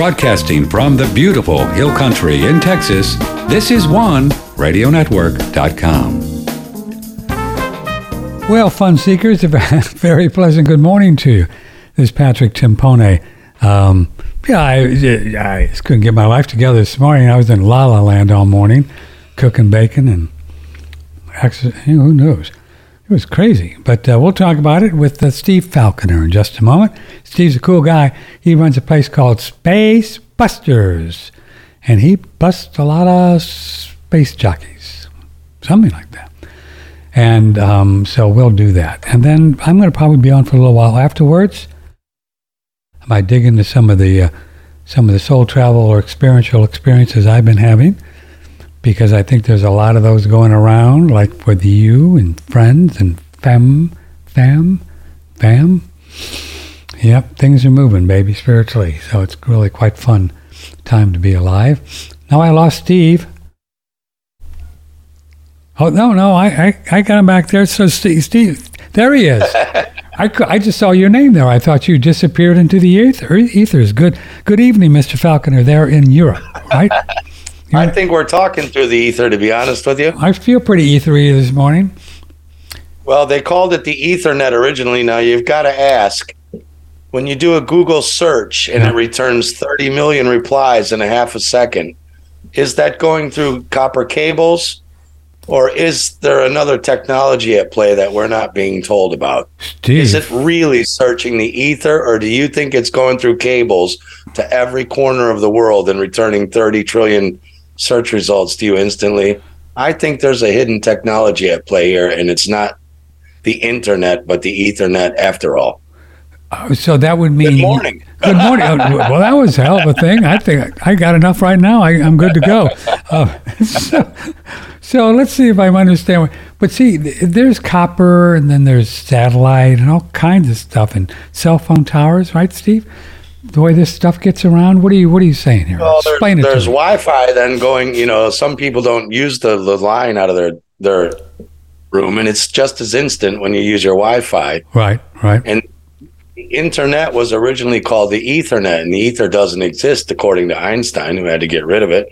Broadcasting from the beautiful Hill Country in Texas, this is One RadioNetwork.com. Well, fun seekers, a very pleasant good morning to you. This is Patrick Timpone. Um, yeah, I, I just couldn't get my life together this morning. I was in La La Land all morning, cooking bacon and who knows? It was crazy. But uh, we'll talk about it with uh, Steve Falconer in just a moment. Steve's a cool guy. He runs a place called Space Busters, and he busts a lot of space jockeys, something like that. And um, so we'll do that. And then I'm going to probably be on for a little while afterwards. I might dig into some of the uh, some of the soul travel or experiential experiences I've been having because I think there's a lot of those going around, like with you and friends and fam, fam, fam. Yep, things are moving, baby, spiritually. So it's really quite fun time to be alive. Now I lost Steve. Oh no, no, I, I, I got him back there. So Steve, Steve there he is. I, I just saw your name there. I thought you disappeared into the ether. Ethers. Good good evening, Mr. Falconer. There in Europe, right? I think we're talking through the ether, to be honest with you. I feel pretty ethery this morning. Well, they called it the Ethernet originally. Now you've got to ask when you do a Google search and it returns 30 million replies in a half a second, is that going through copper cables? Or is there another technology at play that we're not being told about? Steve. Is it really searching the ether, or do you think it's going through cables to every corner of the world and returning 30 trillion search results to you instantly. I think there's a hidden technology at play here, and it's not the internet, but the Ethernet after all. Uh, so that would mean good morning. Good morning. Oh, well, that was a hell of a thing. I think I got enough right now. I, am good to go. Uh, so, so, let's see if I understand. But see, there's copper, and then there's satellite, and all kinds of stuff, and cell phone towers, right, Steve? The way this stuff gets around? What are you What are you saying here? Well, Explain there, it. There's Wi-Fi then going. You know, some people don't use the, the line out of their their room, and it's just as instant when you use your Wi-Fi. Right. Right. And internet was originally called the Ethernet, and the ether doesn't exist according to Einstein, who had to get rid of it.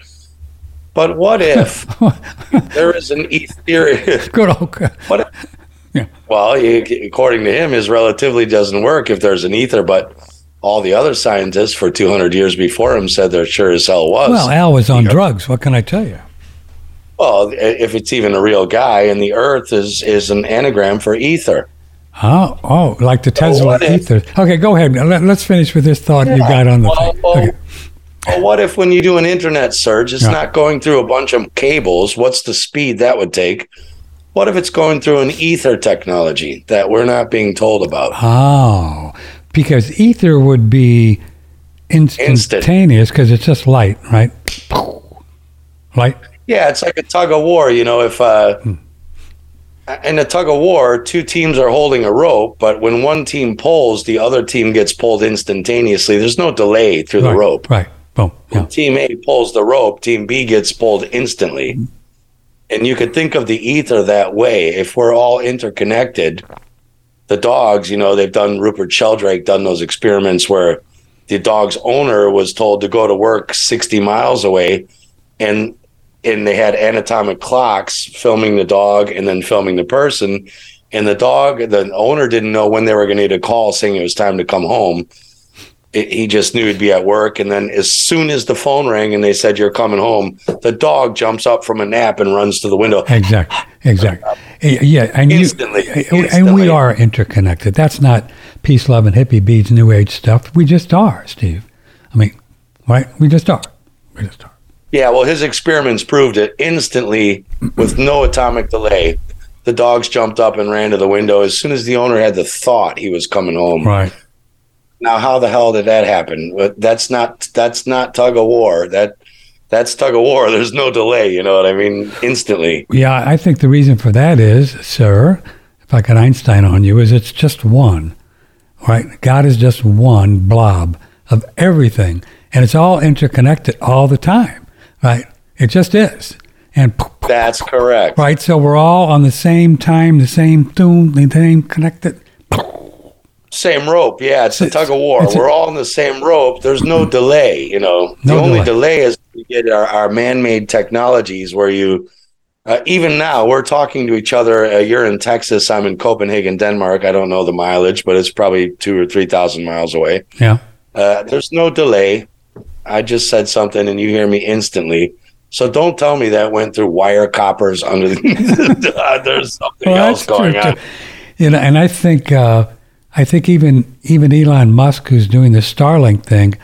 But what if there is an ether? Good old. What? If, yeah. Well, according to him, his relativity doesn't work if there's an ether, but all the other scientists for 200 years before him said there sure as hell was. Well, Al was on drugs. What can I tell you? Well, if it's even a real guy, and the Earth is is an anagram for ether. Oh, oh, like the Tesla so ether. Okay, go ahead. Let, us finish with this thought yeah. you got on the. Well, well, okay. well, what if when you do an internet search, it's yeah. not going through a bunch of cables? What's the speed that would take? What if it's going through an ether technology that we're not being told about? Oh, because ether would be instantaneous because it's just light, right? Light. Yeah, it's like a tug of war. You know, if uh, hmm. in a tug of war, two teams are holding a rope, but when one team pulls, the other team gets pulled instantaneously. There's no delay through right, the rope. Right. Boom. Yeah. Team A pulls the rope, team B gets pulled instantly. Hmm. And you could think of the ether that way. If we're all interconnected, the dogs, you know, they've done Rupert Sheldrake done those experiments where the dog's owner was told to go to work 60 miles away and and they had an atomic clocks filming the dog and then filming the person. And the dog the owner didn't know when they were going to get a call saying it was time to come home it, he just knew he'd be at work. And then as soon as the phone rang and they said you're coming home, the dog jumps up from a nap and runs to the window. Exactly. Exactly. yeah, and instantly, you, instantly. And we are interconnected. That's not peace, love, and hippie beads, new age stuff. We just are, Steve. I mean, right? We just are. We just are. Yeah, well, his experiments proved it instantly with no atomic delay. The dogs jumped up and ran to the window as soon as the owner had the thought he was coming home. Right. Now, how the hell did that happen? That's not that's not tug of war. That that's tug of war. There's no delay. You know what I mean? Instantly. Yeah, I think the reason for that is, sir, if I could Einstein on you, is it's just one, right? God is just one blob of everything, and it's all interconnected all the time, right? It just is. And that's correct. Right. So we're all on the same time, the same tune, the same connected Same rope, yeah. It's a tug of war. it's We're all in the same rope. There's no delay, you know. The only delay. delay is we get our, our man-made technologies where you, uh, even now, we're talking to each other. Uh, you're in Texas. I'm in Copenhagen, Denmark. I don't know the mileage, but it's probably two or three thousand miles away. Yeah. Uh, there's no delay. I just said something, and you hear me instantly. So don't tell me that went through wire coppers under. The, uh, there's something Well, else going on. You know, and I think uh, I think even even Elon Musk, who's doing the Starlink thing,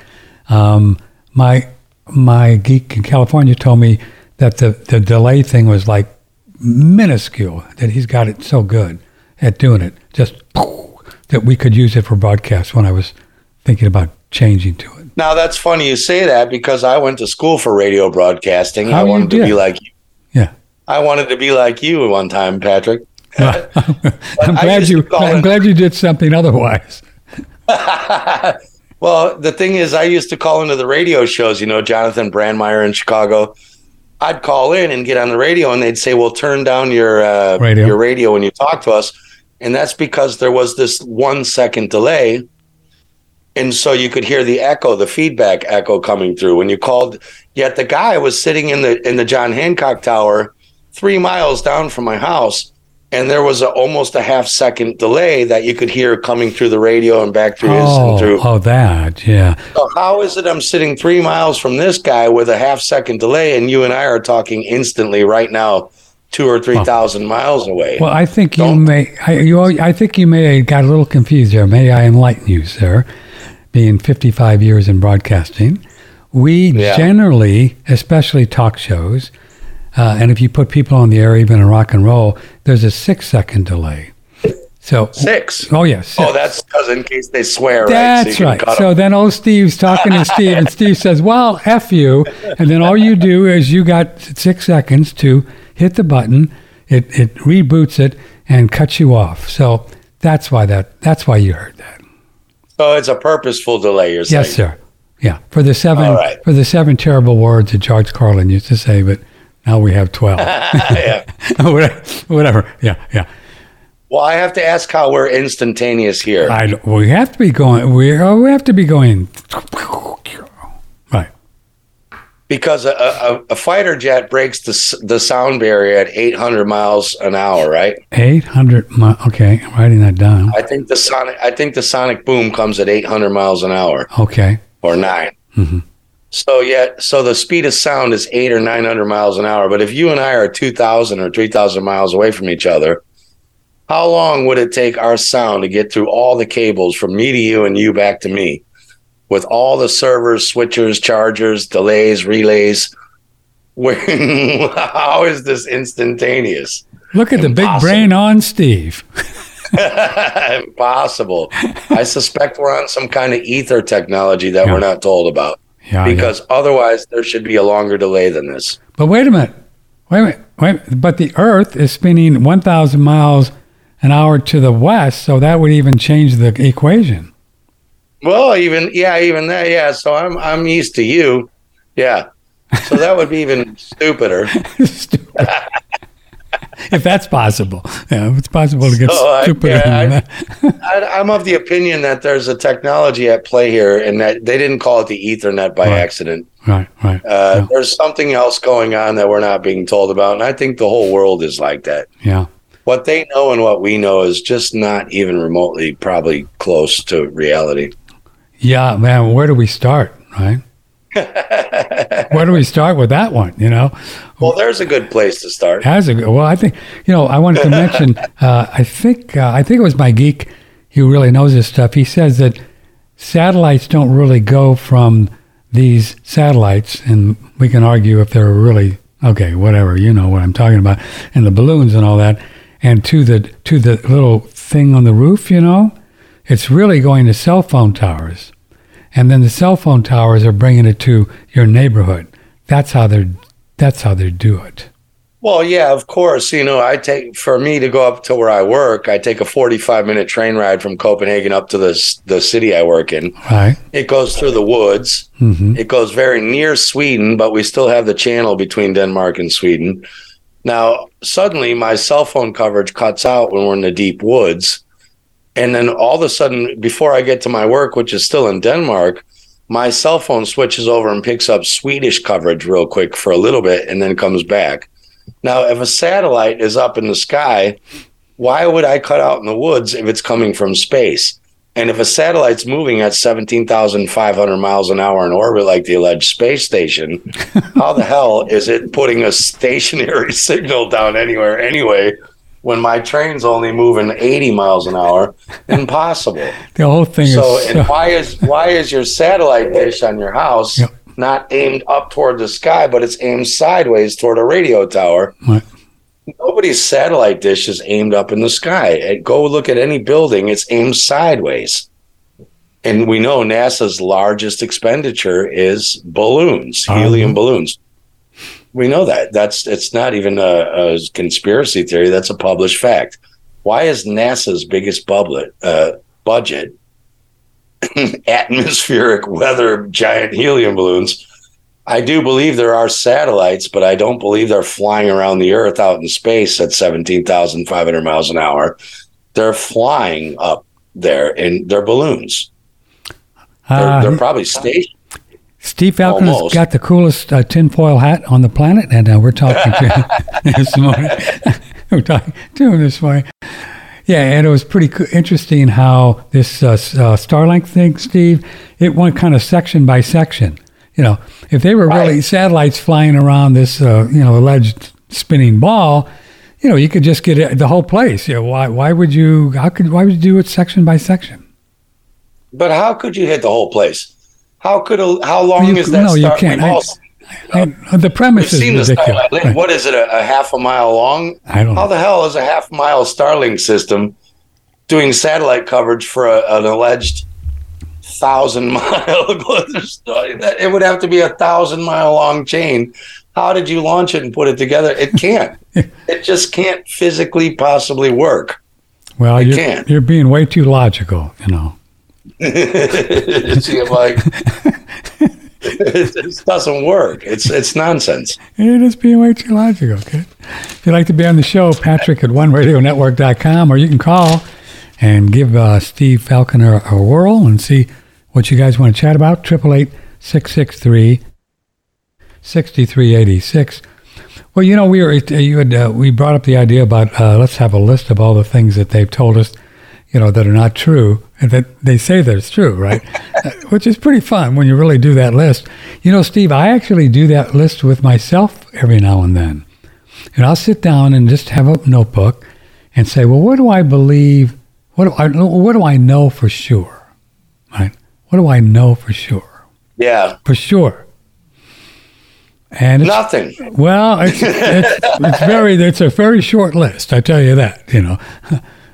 um, my my geek in California told me that the the delay thing was like minuscule. That he's got it so good at doing it, just that we could use it for broadcast. When I was thinking about changing to it, Now that's funny you say that because I went to school for radio broadcasting. How I wanted to be like you. yeah. I wanted to be like you one time, Patrick. I'm glad you. I'm it- glad you did something otherwise. well, the thing is, I used to call into the radio shows. You know, Jonathon Brandmeier in Chicago. I'd call in and get on the radio, and they'd say, "Well, turn down your uh, Radio. your radio when you talk to us," and that's because there was this one second delay, and so you could hear the echo, the feedback echo coming through when you called. Yet the guy was sitting in the in the John Hancock Tower, three miles down from my house, and there was a, almost a half second delay that you could hear coming through the radio and back through his and Oh, through. oh, that yeah. So how is it I'm sitting three miles from this guy with a half second delay, and you and I are talking instantly right now, two or three thousand miles away? Well, I think you Don't- may. I, you, I think you may have got a little confused there. May I enlighten you, sir? Being 55 years in broadcasting, we Yeah. generally, especially talk shows, uh, and if you put people on the air, even in rock and roll, there's a six-second delay. So, Six. oh yes, Oh, that's because in case they swear, that's you can right. so then old Steve's talking to Steve, and Steve says, Well, F you. And then all you do is you got six seconds to hit the button, it, it reboots it and cuts you off. So that's why that that's why you heard that. so it's a purposeful delay. You're saying? Yes, sir. Yeah. For the seven right. for the seven terrible words that George Carlin used to say, but now we have twelve. yeah. whatever. Yeah, yeah. Well, I have to ask how we're instantaneous here. I we have to be going we oh, we have to be going right. because a, a, a fighter jet breaks the, the sound barrier at 800 miles an hour, right? 800 mi- okay, I'm writing that down. I think the sonic I think the sonic boom comes at 800 miles an hour Okay. or 9 Mhm. So yet, so the speed of sound is eight or 900 miles an hour. But if you and I are 2,000 or 3,000 miles away from each other, how long would it take our sound to get through all the cables from me to you and you back to me, with all the servers, switchers, chargers, delays, relays? Where, how is this instantaneous? Look at the big brain on Steve. Impossible. I suspect we're on some kind of ether technology that Yeah. we're not told about. Yeah, yeah. because otherwise there should be a longer delay than this. But wait a minute. Wait a minute. Wait. a minute. But the Earth is spinning 1,000 miles an hour to the west, so that would even change the equation. Well, even yeah, even that, yeah. So I'm I'm used to you, yeah. So that would be even stupider. Stupid. If that's possible. Yeah, if it's possible to get So, I- stupider yeah, than I- that. I, I'm of the opinion that there's a technology at play here, and that they didn't call it the Ethernet by Right. accident. Right, right. Uh, Yeah. There's something else going on that we're not being told about, and I think the whole world is like that. Yeah. What they know and what we know is just not even remotely probably close to reality. Yeah, man, where do we start, right? Where do we start with that one, you know? Well, there's a good place to start. Has a well, I think you know. I wanted to mention. Uh, I think uh, I think it was my geek who really knows this stuff. He says that satellites don't really go from these satellites, and we can argue if they're really okay, whatever. You know what I'm talking about, and the balloons and all that, and to the to the little thing on the roof. You know, it's really going to cell phone towers, and then the cell phone towers are bringing it to your neighborhood. That's how they're that's how they do it. Well, yeah, of course. You know, I take for me to go up to where I work. I take a 45 minute train ride from Copenhagen up to the the city I work in. Right. It goes through the woods. hmm It goes very near Sweden, but we still have the channel between Denmark and Sweden. Now, suddenly, my cell phone coverage cuts out when we're in the deep woods, And then all of a sudden, before I get to my work, which is still in Denmark, my cell phone switches over and picks up Swedish coverage real quick for a little bit and then comes back. Now, if a satellite is up in the sky, why would I cut out in the woods if it's coming from space? And if a satellite's moving at 17,500 miles an hour in orbit, like the alleged space station, how the hell is it putting a stationary signal down anywhere anyway when my train's only moving 80 miles an hour? Impossible. The whole thing is So, is. and why is why is your satellite dish on your house Yep. not aimed up toward the sky, but it's aimed sideways toward a radio tower? Right. Nobody's satellite dish is aimed up in the sky. Uh, Go look at any building; it's aimed sideways. And we know NASA's largest expenditure is balloons, Uh-huh. helium balloons. We know that. That's it's not even a, a conspiracy theory. That's a published fact. Why is NASA's biggest budget uh, budget atmospheric weather giant helium balloons? I do believe there are satellites, but I don't believe they're flying around the Earth out in space at 17,500 miles an hour. They're flying up there in their balloons. They're, Uh, they're probably stationed. Steve Falcon has got the coolest uh, tinfoil hat on the planet, and uh, we're talking to him this morning. we're talking to him this morning. Yeah, and it was pretty co- interesting how this uh, uh, Starlink thing, Steve, it went kind of section by section. You know, if they were really Right. satellites flying around this, uh, you know, alleged spinning ball, you know, you could just get it, the whole place. You know, why? Why would you? How could? Why would you do it section by section? But how could you hit the whole place? How could a, how long You- is that? no, you can't. I-? And uh, the We've premise is ridiculous. Right. What is it? A, a half a mile long? I don't How know. the hell is a half mile Starlink system doing satellite coverage for a, an alleged thousand mile? it would have to be a thousand mile long chain. How did you launch it and put it together? It can't. it just can't physically possibly work. Well, you're, can't. you're being way too logical, you know. See, I'm like, it just doesn't work. It's it's nonsense. You're just being way too logical, kid. If you'd like to be on the show, Patrick at OneRadioNetwork.com, or you can call and give uh, Steve Falconer a whirl and see what you guys want to chat about. 888 663 6386. Well, you know, we were you had uh, we brought up the idea about uh, let's have a list of all the things that they've told us, you know, that are not true and that they say that it's true, right? Uh, Which is pretty fun when you really do that list. You know, Steve, I actually do that list with myself every now and then, and I'll sit down and just have a notebook and say, well, what do I believe? What do I what do I know for sure? Right? What do I know for sure? Yeah, For sure. And it's, nothing. well, it's, it's, it's very it's a very short list. I tell you that. You know,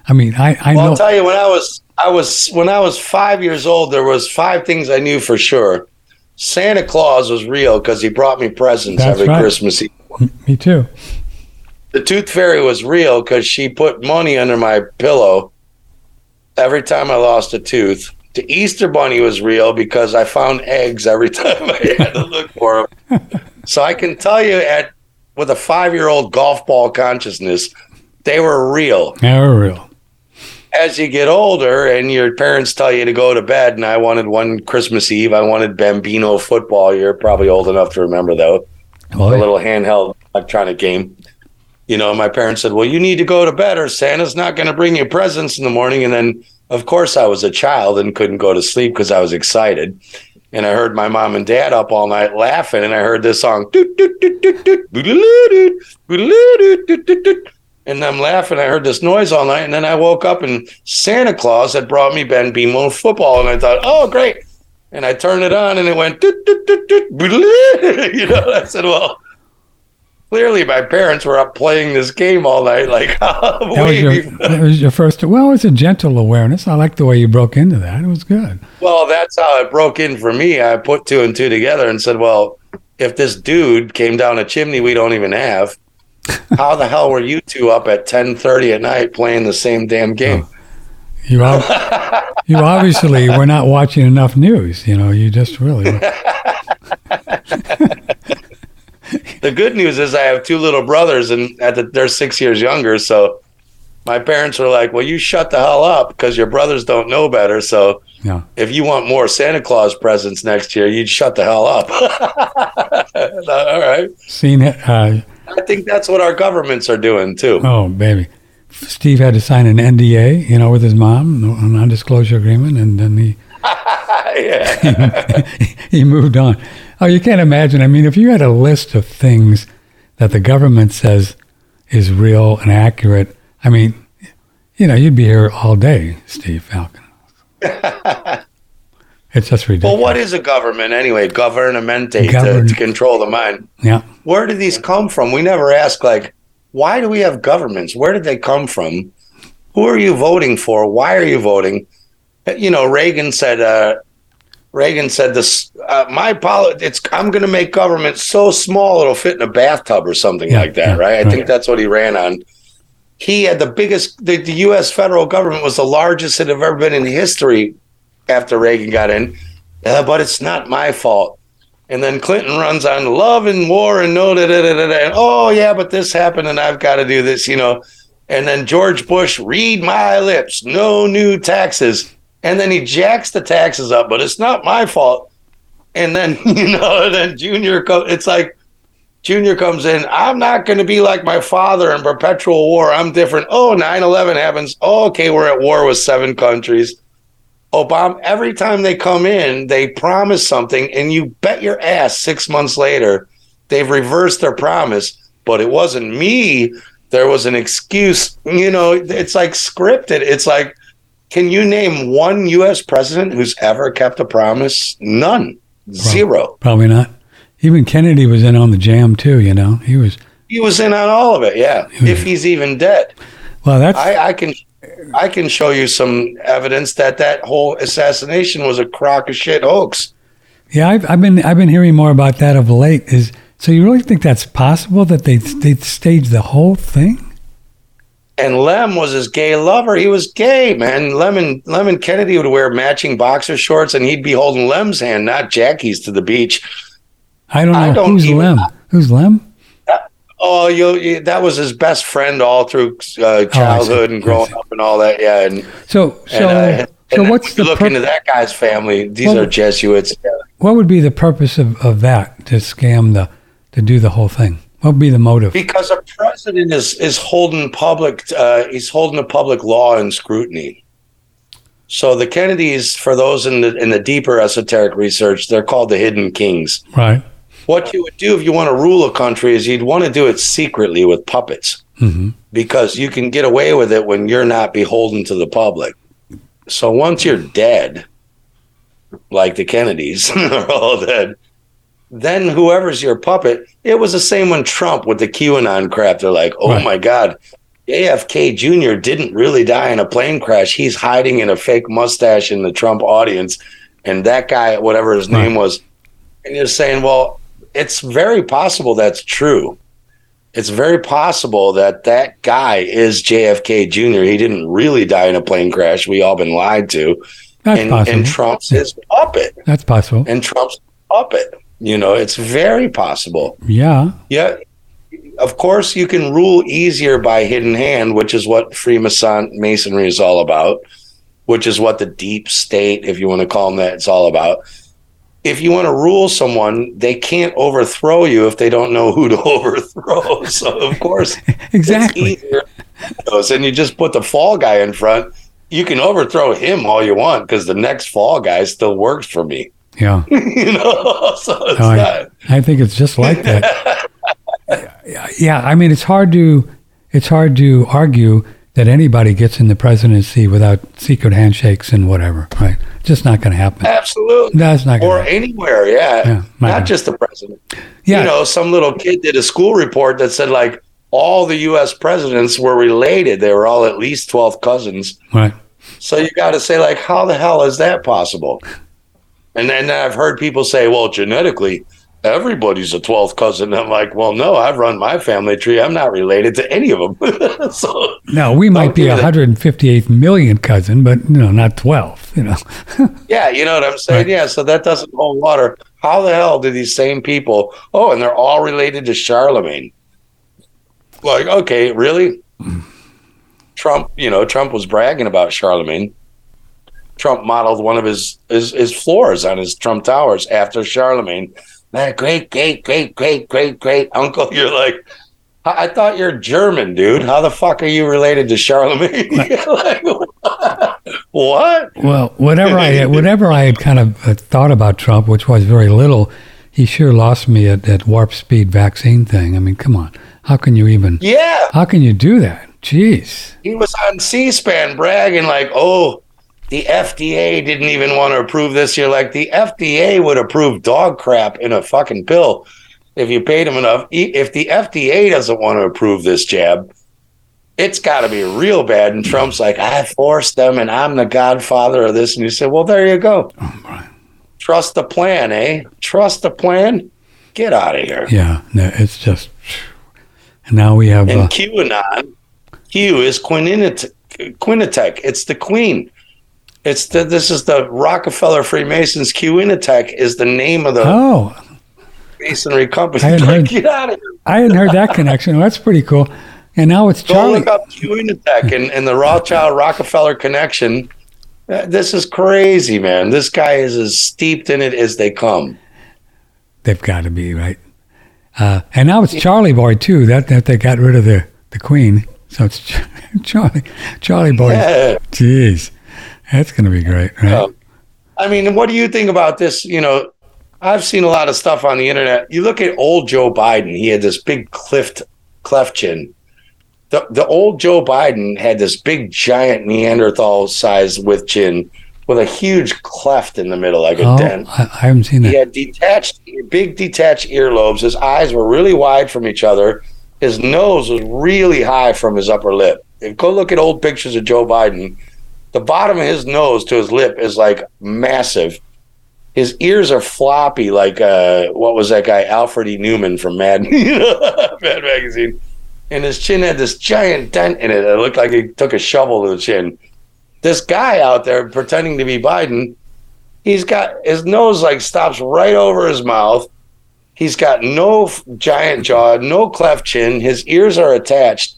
I mean, I I Well, know. I'll tell you when I was I was when I was five years old, there was five things I knew for sure. Santa Claus was real because he brought me presents That's every right. Christmas Eve. me too. The Tooth Fairy was real because she put money under my pillow every time I lost a tooth. The Easter Bunny was real because I found eggs every time I had to look for them. so I can tell you, at with a five-year-old golf ball consciousness, they were real. They were real. As you get older and your parents tell you to go to bed, and I wanted one Christmas Eve, I wanted Bambino football. You're probably old enough to remember though, the little handheld electronic game. You know, my parents said, "Well, you need to go to bed, or Santa's not going to bring you presents in the morning." And then, of course, I was a child and couldn't go to sleep because I was excited. And I heard my mom and dad up all night laughing, and I heard this song. "Doot, doot, doot, doot, doot, boodaloo-doot, boodaloo-doot, doot, doot, doot." And I'm laughing. I heard this noise all night, and then I woke up, and Santa Claus had brought me Bambino football, and I thought, "Oh, great!" And I turned it on, and it went, doot, doot, doot, you know. I said, "Well." Clearly, my parents were up playing this game all night. Like, that was your that was your first. Well, it was a gentle awareness. I like the way you broke into that. It was good. Well, that's how it broke in for me. I put two and two together and said, well, if this dude came down a chimney we don't even have, how the hell were you two up at 10:30 at night playing the same damn game? You ob- you obviously were not watching enough news. You know, you just really. The good news is I have two little brothers and at the, they're 6 years younger, so my parents were like, "Well, you shut the hell up because your brothers don't know better. So Yeah. if you want more Santa Claus presents next year, you'd shut the hell up." All right. Seen it. Uh, I think that's what our governments are doing too. oh, baby. Steve had to sign an NDA, you know, with his mom, a non-disclosure agreement, and then he he moved on. Oh, you can't imagine. I mean, if you had a list of things that the government says is real and accurate, I mean, you know, you'd be here all day, Steve Falcon. it's just ridiculous. Well, what is a government anyway? Governamente Govern- to, to control the mind. Yeah. Where do these come from? We never ask, like, why do we have governments? Where did they come from? Who are you voting for? Why are you voting? You know, Reagan said, uh, Reagan said this, uh, my poli- it's, I'm going to make government so small it'll fit in a bathtub or something Yeah, like that, yeah, right? I right. think that's what he ran on. He had the biggest, the, the U.S. federal government was the largest it had ever been in history after Reagan got in. Uh, but it's not my fault. And then Clinton runs on love and war and no, da, da, da, da, da. And, oh, yeah, but this happened and I've got to do this, you know. And then George Bush, read my lips, no new taxes. And then he jacks the taxes up, but it's not my fault. And then, you know, then Junior, co- it's like Junior comes in, I'm not going to be like my father in perpetual war. I'm different. Oh, 9 11 happens. Oh, okay, we're at war with seven countries. Obama, every time they come in, they promise something, and you bet your ass six months later, they've reversed their promise. But it wasn't me. There was an excuse. You know, it's like scripted. It's like, can you name one U.S. president who's ever kept a promise? None. Zero. Probably not. Even Kennedy was in on the jam too. You know, he was. He was in on all of it. Yeah. If he's even dead. Well, that's I, I can I can show you some evidence that that whole assassination was a crock of shit hoax. yeah. I've, I've been I've been hearing more about that of late. Is so you really think that's possible that they they staged the whole thing? And Lem was his gay lover. He was gay, man. Lemon Lemon Kennedy would wear matching boxer shorts, and he'd be holding Lem's hand, not Jackie's, to the beach. I don't know I don't who's even- Lem. Who's Lem? Oh, you, you that was his best friend all through uh, childhood and growing up and all that. Yeah, and So so and, uh, so and what's the look pur- into that guy's family? These Well, are Jesuits. what would be the purpose of, of that to scam the to do the whole thing? What would be the motive? Because a president is is holding public uh, he's holding the public law in scrutiny. So the Kennedys, for those in the in the deeper esoteric research, they're called the hidden kings. Right. What you would do if you want to rule a country is you'd want to do it secretly with puppets hmm because you can get away with it when you're not beholden to the public. So once you're dead, like the Kennedys are all dead, then whoever's your puppet, it was the same when Trump with the QAnon crap. They're like, oh Right. my God, JFK Jr. didn't really die in a plane crash. He's hiding in a fake mustache in the Trump audience. And that guy, whatever his name was, and you're saying, well, it's very possible that's true it's very possible that that guy is JFK Jr. He didn't really die in a plane crash. We all been lied to, That's and, possible. and Trump's his puppet, That's possible. and Trump's puppet. You know, it's very possible. Yeah. Yeah, of course, you can rule easier by hidden hand, which is what Freemason Masonry is all about, which is what the deep state, if you want to call them that, it's all about. If you want to rule someone, they can't overthrow you if they don't know who to overthrow. So, of course, Exactly. it's easier. And you just put the fall guy in front. You can overthrow him all you want because the next fall guy still works for me. Yeah. you know, so it's No, I- not. I think it's just like that. yeah, I mean, it's hard to it's hard to argue that anybody gets in the presidency without secret handshakes and whatever, right? Just not going to happen. Absolutely. That's not or going to happen. anywhere, yeah. Yeah, Not just the president. Yeah. You know, some little kid did a school report that said like all the US presidents were related. They were all at least 12 cousins. Right. So you got to say like how the hell is that possible? And then I've heard people say, well, genetically everybody's a 12th cousin. I'm like, well, no, I've run my family tree. I'm not related to any of them. so No, we might be do that. 158 million cousin, but you know, not 12. You know. Yeah, you know what I'm saying? Right. Yeah, so that doesn't hold water. How the hell do these same people? Oh, and they're all related to Charlemagne. Like, okay, really? Trump, you know, Trump was bragging about Charlemagne. Trump modeled one of his his, his floors on his Trump Towers after Charlemagne. Man, great, great, great, great, great, great uncle. You're like, I, I thought you're German, dude. How the fuck are you related to Charlemagne? like, what? Well, whatever I had, whatever I had kind of uh, thought about Trump, which was very little, he sure lost me at that warp speed vaccine thing. I mean, come on, how can you even? Yeah, How can you do that? Jeez. he was on C-SPAN bragging like, "Oh, the FDA didn't even want to approve this." You're like, the FDA would approve dog crap in a fucking pill if you paid them enough. If the FDA doesn't want to approve this jab, it's got to be real bad. And Trump's like, "I forced them, and I'm the godfather of this." And you said, "Well, there you go. Trust the plan, eh? Trust the plan. Get out of here." Yeah, no, it's just. And now we have. And Uh, QAnon, Q is Quininic, Quinnipiac. It's the Queen. It's the this is the Rockefeller Freemasons. Quinnipiac is the name of the oh, masonry company. I hadn't Like, heard- Get out of here. I hadn't heard that connection. Well, that's pretty cool. And now it's Go Charlie. look up Quinnipiac and, and the Rothschild Rockefeller connection. Uh, This is crazy, man. This guy is as steeped in it as they come. They've got to be right. Uh, and now it's Charlie Boy too. That that they got rid of the the Queen, so it's Charlie Charlie Boy. Yeah. Jeez, that's going to be great, right? Um, I mean, what do you think about this? You know, I've seen a lot of stuff on the internet. You look at old Joe Biden; he had this big cleft, cleft chin. The the old Joe Biden had this big, giant Neanderthal sized with chin, with a huge cleft in the middle, like a oh, dent. I, I haven't seen that. He had detached, big detached earlobes. His eyes were really wide from each other. His nose was really high from his upper lip. If go look at old pictures of Joe Biden. The bottom of his nose to his lip is like massive. His ears are floppy, like uh, what was that guy Alfred E. Neuman from Mad, Mad Magazine. And his chin had this giant dent in it. It looked like he took a shovel to the chin. This guy out there pretending to be Biden, he's got his nose like stops right over his mouth. He's got no giant jaw, no cleft chin. His ears are attached.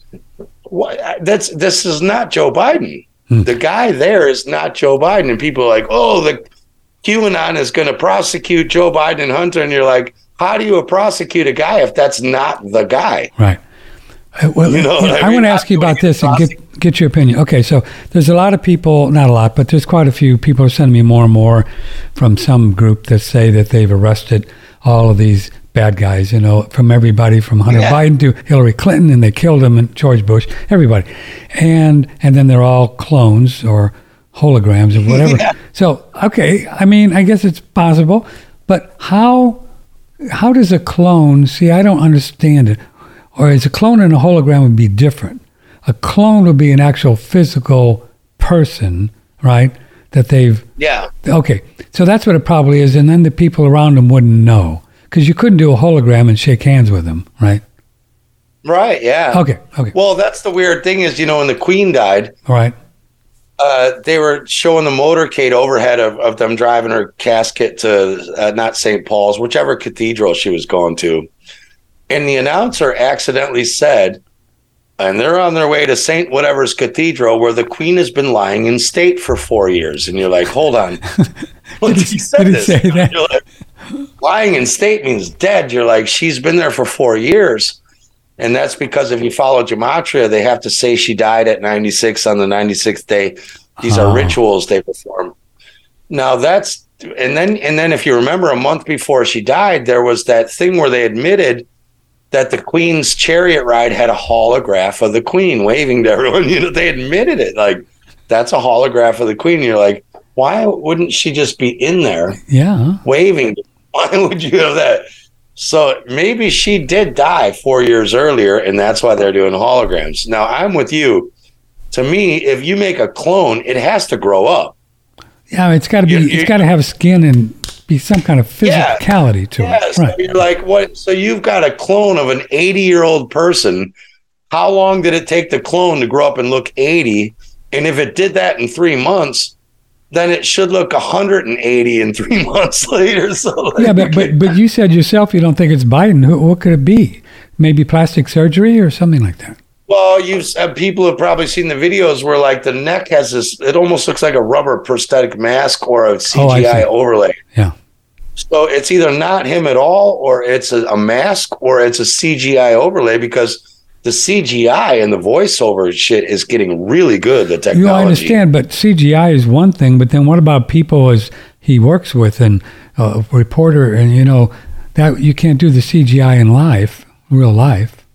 What, that's this is not Joe Biden. Hmm. The guy there is not Joe Biden, and people are like, "Oh, the QAnon is going to prosecute Joe Biden and Hunter," and you're like, "How do you prosecute a guy if that's not the guy?" Right. Uh, well, You know I I, mean? want to ask you about this and get get your opinion. Okay, so there's a lot of people, not a lot, but there's quite a few people are sending me more and more from some group that say that they've arrested all of these bad guys. You know, from everybody from Hunter Yeah. Biden to Hillary Clinton, and they killed him and George Bush, everybody, and and then they're all clones or holograms or whatever. Yeah. So okay, I mean, I guess it's possible, but how how does a clone see i don't understand it or is a clone and a hologram would be different a clone would be an actual physical person right that they've Yeah, okay so that's what it probably is and then the people around them wouldn't know because you couldn't do a hologram and shake hands with them right right. Yeah. okay okay Well, that's the weird thing is, you know, when the Queen died, all right uh, they were showing the motorcade overhead of, of them driving her casket to uh, not St. Paul's, whichever cathedral she was going to. And the announcer accidentally said, and they're on their way to St. Whatever's cathedral where the queen has been lying in state for four years. And you're like, hold on. What Did he- did he say that? You're like, lying in state means dead. You're like, she's been there for four years. And that's because if you follow Gematria, they have to say she died at 96 on the 96th day. These Oh. are rituals they perform. Now that's and then and then if you remember a month before she died, there was that thing where they admitted that the Queen's chariot ride had a holograph of the Queen waving to everyone. You know, they admitted it. Like that's a holograph of the Queen. You're like, why wouldn't she just be in there yeah waving? Why would you have that? So maybe she did die four years earlier, and that's why they're doing holograms. Now I'm with you. To me, if you make a clone, it has to grow up. yeah it's got to be You- it's got to have skin and be some kind of Yeah. physicality to Yeah, it so right you're like, what? So you've got a clone of an 80 year old person. How long did it take the clone to grow up and look 80? And if it did that in three months, then it should look 180 in three months later. So like, yeah but, but but you said yourself you don't think it's biden Who, what could it be maybe plastic surgery or something like that Well, you've uh, people have probably seen the videos where like the neck has this. It almost looks like a rubber prosthetic mask or a CGI Oh, I see. CGI overlay. Yeah. So it's either not him at all, or it's a, a mask, or it's a CGI overlay because the CGI and the voiceover shit is getting really good. The technology. You understand, but CGI is one thing, but then what about people as he works with and a reporter and you know that you can't do the CGI in life, real life.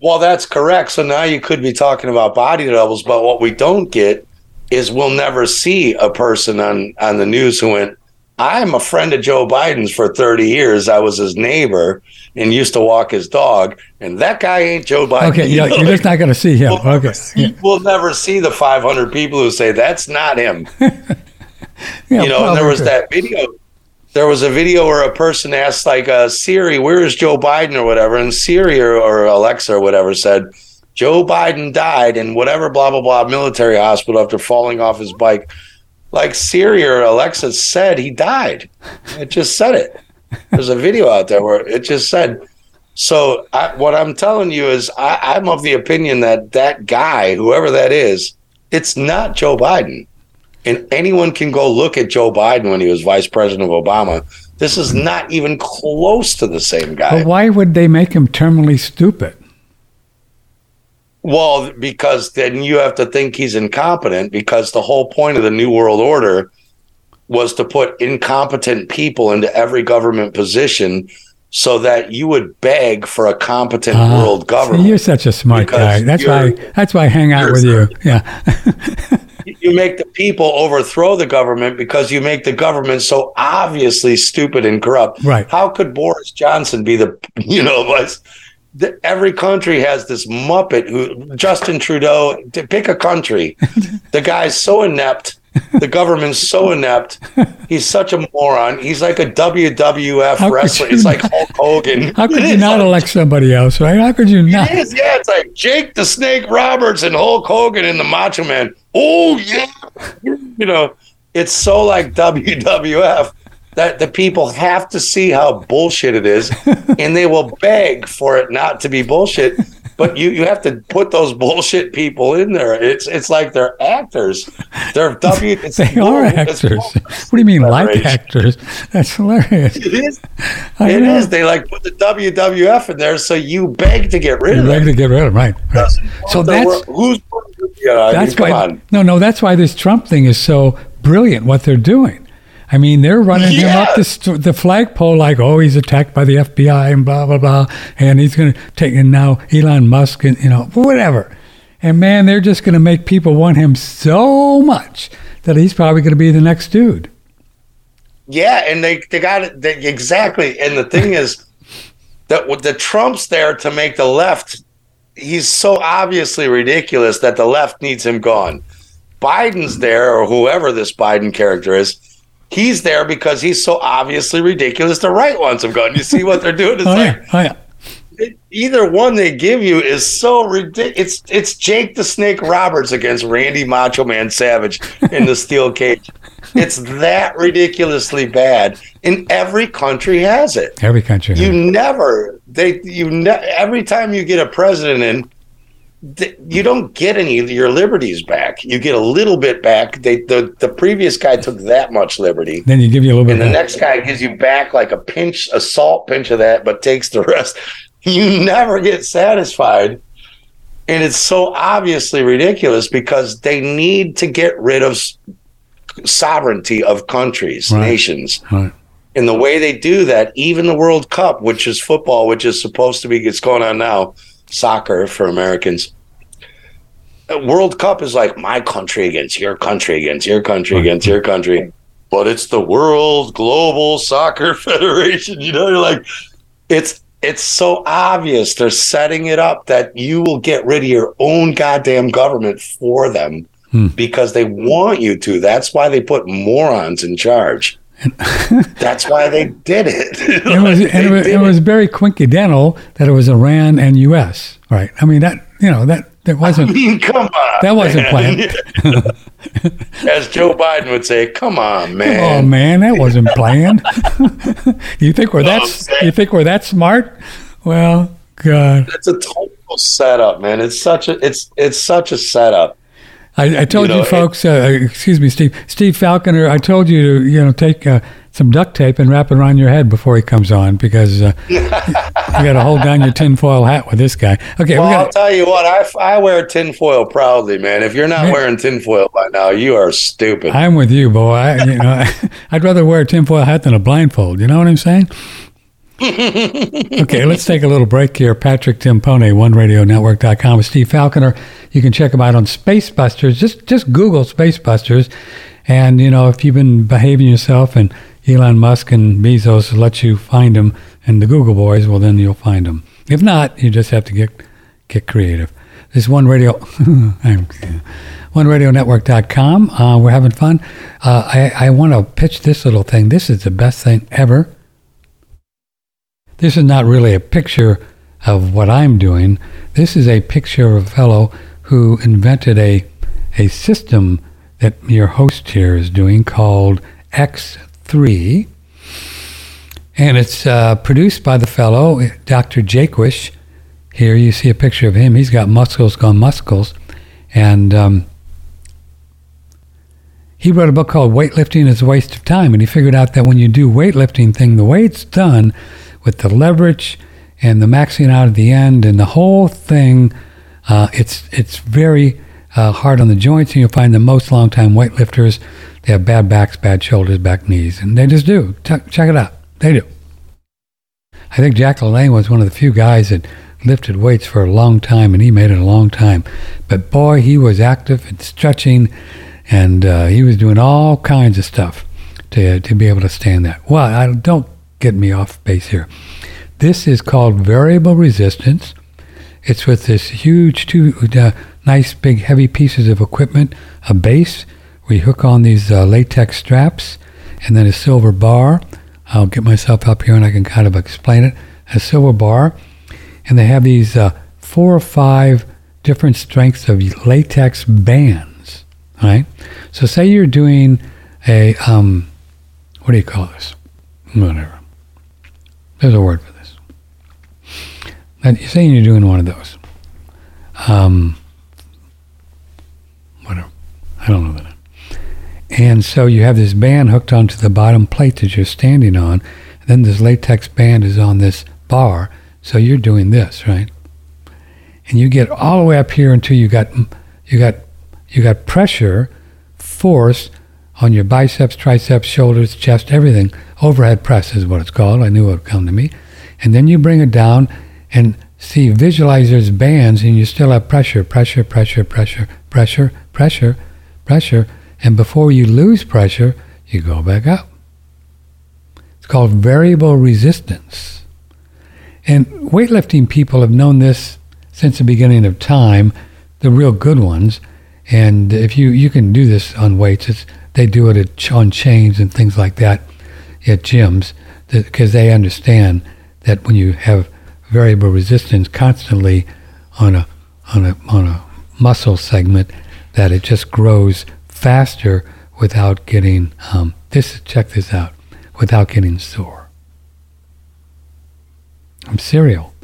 Well, that's correct. So now you could be talking about body doubles, but what we don't get is we'll never see a person on on the news who went, "I'm a friend of Joe Biden's for 30 years. I was his neighbor and used to walk his dog, and that guy ain't Joe Biden." Okay, you know, you're just not going to see him. we'll, Okay, see, we'll never see the 500 people who say that's not him. Yeah, you know, and there was that video. There was a video where a person asked, like, uh, Siri, where is Joe Biden or whatever? And Siri or, or Alexa or whatever said, Joe Biden died in whatever, blah, blah, blah, military hospital after falling off his bike. Like Siri or Alexa said, he died. It just said it. There's a video out there where it just said. So, I, what I'm telling you is, I, I'm of the opinion that that guy, whoever that is, it's not Joe Biden and anyone can go look at Joe Biden when he was vice president of Obama. This is not even close to the same guy. But why would they make him terminally stupid? Well, because then you have to think he's incompetent because the whole point of the New World Order was to put incompetent people into every government position so that you would beg for a competent Ah, world government. you're such a smart guy. That's why. That's why I hang out with you. Yeah. you make the people overthrow the government because you make the government so obviously stupid and corrupt. Right. How could Boris Johnson be the, you know, was the, every country has this muppet who Justin Trudeau to pick a country. the guy's so inept. The government's so inept. He's such a moron. He's like a WWF How wrestler. you It's like Hulk Hogan. How could It you not like- elect somebody else, right? How could you not? it is, yeah. It's like Jake the Snake Roberts and Hulk Hogan and the Macho Man. Oh yeah, you know, it's so like WWF that the people have to see how bullshit it is, and they will beg for it not to be bullshit. But you you have to put those bullshit people in there. It's it's like they're actors. They're W. It's They are it's- actors. What do you mean, like actors? That's hilarious. It is. I It is. They like put the WWF in there, so you beg to get rid You're of ready them. to get rid of them, right? right. So that's who's you know, I that's mean, why. No, no, that's why this Trump thing is so brilliant. What they're doing. I mean, they're running him up the, st- the flagpole like, oh, he's attacked by the FBI and blah blah blah, and he's going to take. And now Elon Musk and you know whatever. And man, they're just going to make people want him so much that he's probably going to be the next dude. Yeah, and they they got it they, exactly. And the thing is that the Trump's there to make the left. He's so obviously ridiculous that the left needs him gone. Biden's there, or whoever this Biden character is. He's there because he's so obviously ridiculous. The right wants him gone. You see what they're doing? It's Oh like yeah, oh yeah. it- either one they give you is so ridiculous. It's it's Jake the Snake Roberts against Randy Macho Man Savage in the steel cage. It's that ridiculously bad, and every country has it. Every country. You never they you ne- every time you get a president in. Th- You don't get any of your liberties back. You get a little bit back. They the, the previous guy took that much liberty. then you give you a little bit. And the next guy gives you back like a pinch, a salt pinch of that, but takes the rest. You never get satisfied. And it's so obviously ridiculous because they need to get rid of sovereignty of countries, Right. nations. Right. And the way they do that, even the World Cup, which is football, which is supposed to be, it's going on now, soccer for Americans. World Cup is like my country against your country against your country against your country. But it's the World Global Soccer Federation. You know, you're like, it's it's so obvious they're setting it up that you will get rid of your own goddamn government for them Hmm. because they want you to. That's why they put morons in charge. That's why they did it. it was, and it was, did it was very coincidental that it was Iran and U.S. Right? I mean that you know that that wasn't I mean, come on. that wasn't man. planned. As Joe Biden would say, "Come on, man." Oh man." man, that wasn't planned. you think we're that? I'm You think we're that smart? Well, God, That's a total setup, man. It's such a it's it's such a setup. I, I told you, You know, folks. Uh, excuse me, Steve. Steve Falconer. I told you to you know take uh, some duct tape and wrap it around your head before he comes on because uh, you got to hold down your tinfoil hat with this guy. Okay, Well, we I'll tell you what, I, I wear tinfoil proudly, man. If you're not Man. wearing tinfoil by now, you are stupid. I'm with you, boy. I, you know, I'd rather wear a tinfoil hat than a blindfold. You know what I'm saying? okay, let's take a little break here. Patrick Timpone, OneRadioNetwork.com with Steve Falconer. You can check him out on Space Busters. Just just Google Space Busters, and you know if you've been behaving yourself and Elon Musk and Bezos let you find them and the Google boys, well then you'll find them. If not, you just have to get get creative. This is One Radio. OneRadioNetwork.com. Uh, we're having fun. Uh, I, I want to pitch this little thing. This is the best thing ever. This is not really a picture of what I'm doing. This is a picture of a fellow who invented a, a system that your host here is doing called X3. And it's uh, produced by the fellow, Dr. Jaquish. Here you see a picture of him. He's got muscles gone muscles. And um, he wrote a book called Weightlifting is a Waste of Time. And he figured out that when you do weightlifting thing, the way it's done with the leverage and the maxing out at the end and the whole thing, uh, it's, it's very uh, hard on the joints. And you'll find that most long-time weightlifters, they have bad backs, bad shoulders, back knees. And they just do. Check check it out. They do. I think Jack LaLanne was one of the few guys that lifted weights for a long time, and he made it a long time. But boy, he was active and stretching, and uh, he was doing all kinds of stuff to to be able to stand that. Well, I, don't get me off base here. This is called variable resistance. It's with this huge, two uh, nice, big, heavy pieces of equipment, a base. We hook on these uh, latex straps, and then a silver bar. I'll get myself up here and I can kind of explain it. A silver bar, and they have these uh, four or five different strengths of latex bands. Right. So say you're doing a um, what do you call this? Whatever. There's a word for this. Now, you're saying you're doing one of those. Um, whatever. I don't know that. And so you have this band hooked onto the bottom plate that you're standing on. Then this latex band is on this bar. So you're doing this, right? And you get all the way up here until you got you got you got pressure, force on your biceps, triceps, shoulders, chest, everything. Overhead press is what it's called. I knew it would come to me. And then you bring it down and see visualizers bands and you still have pressure, pressure, pressure, pressure, pressure, pressure, pressure. And before you lose pressure, you go back up. It's called variable resistance. And weightlifting people have known this since the beginning of time, the real good ones. And if you, you can do this on weights, it's, they do it at, on chains and things like that at gyms because they understand that when you have variable resistance constantly on a, on a, on a muscle segment, that it just grows faster without getting um, this. Check this out, without getting sore. I'm cereal.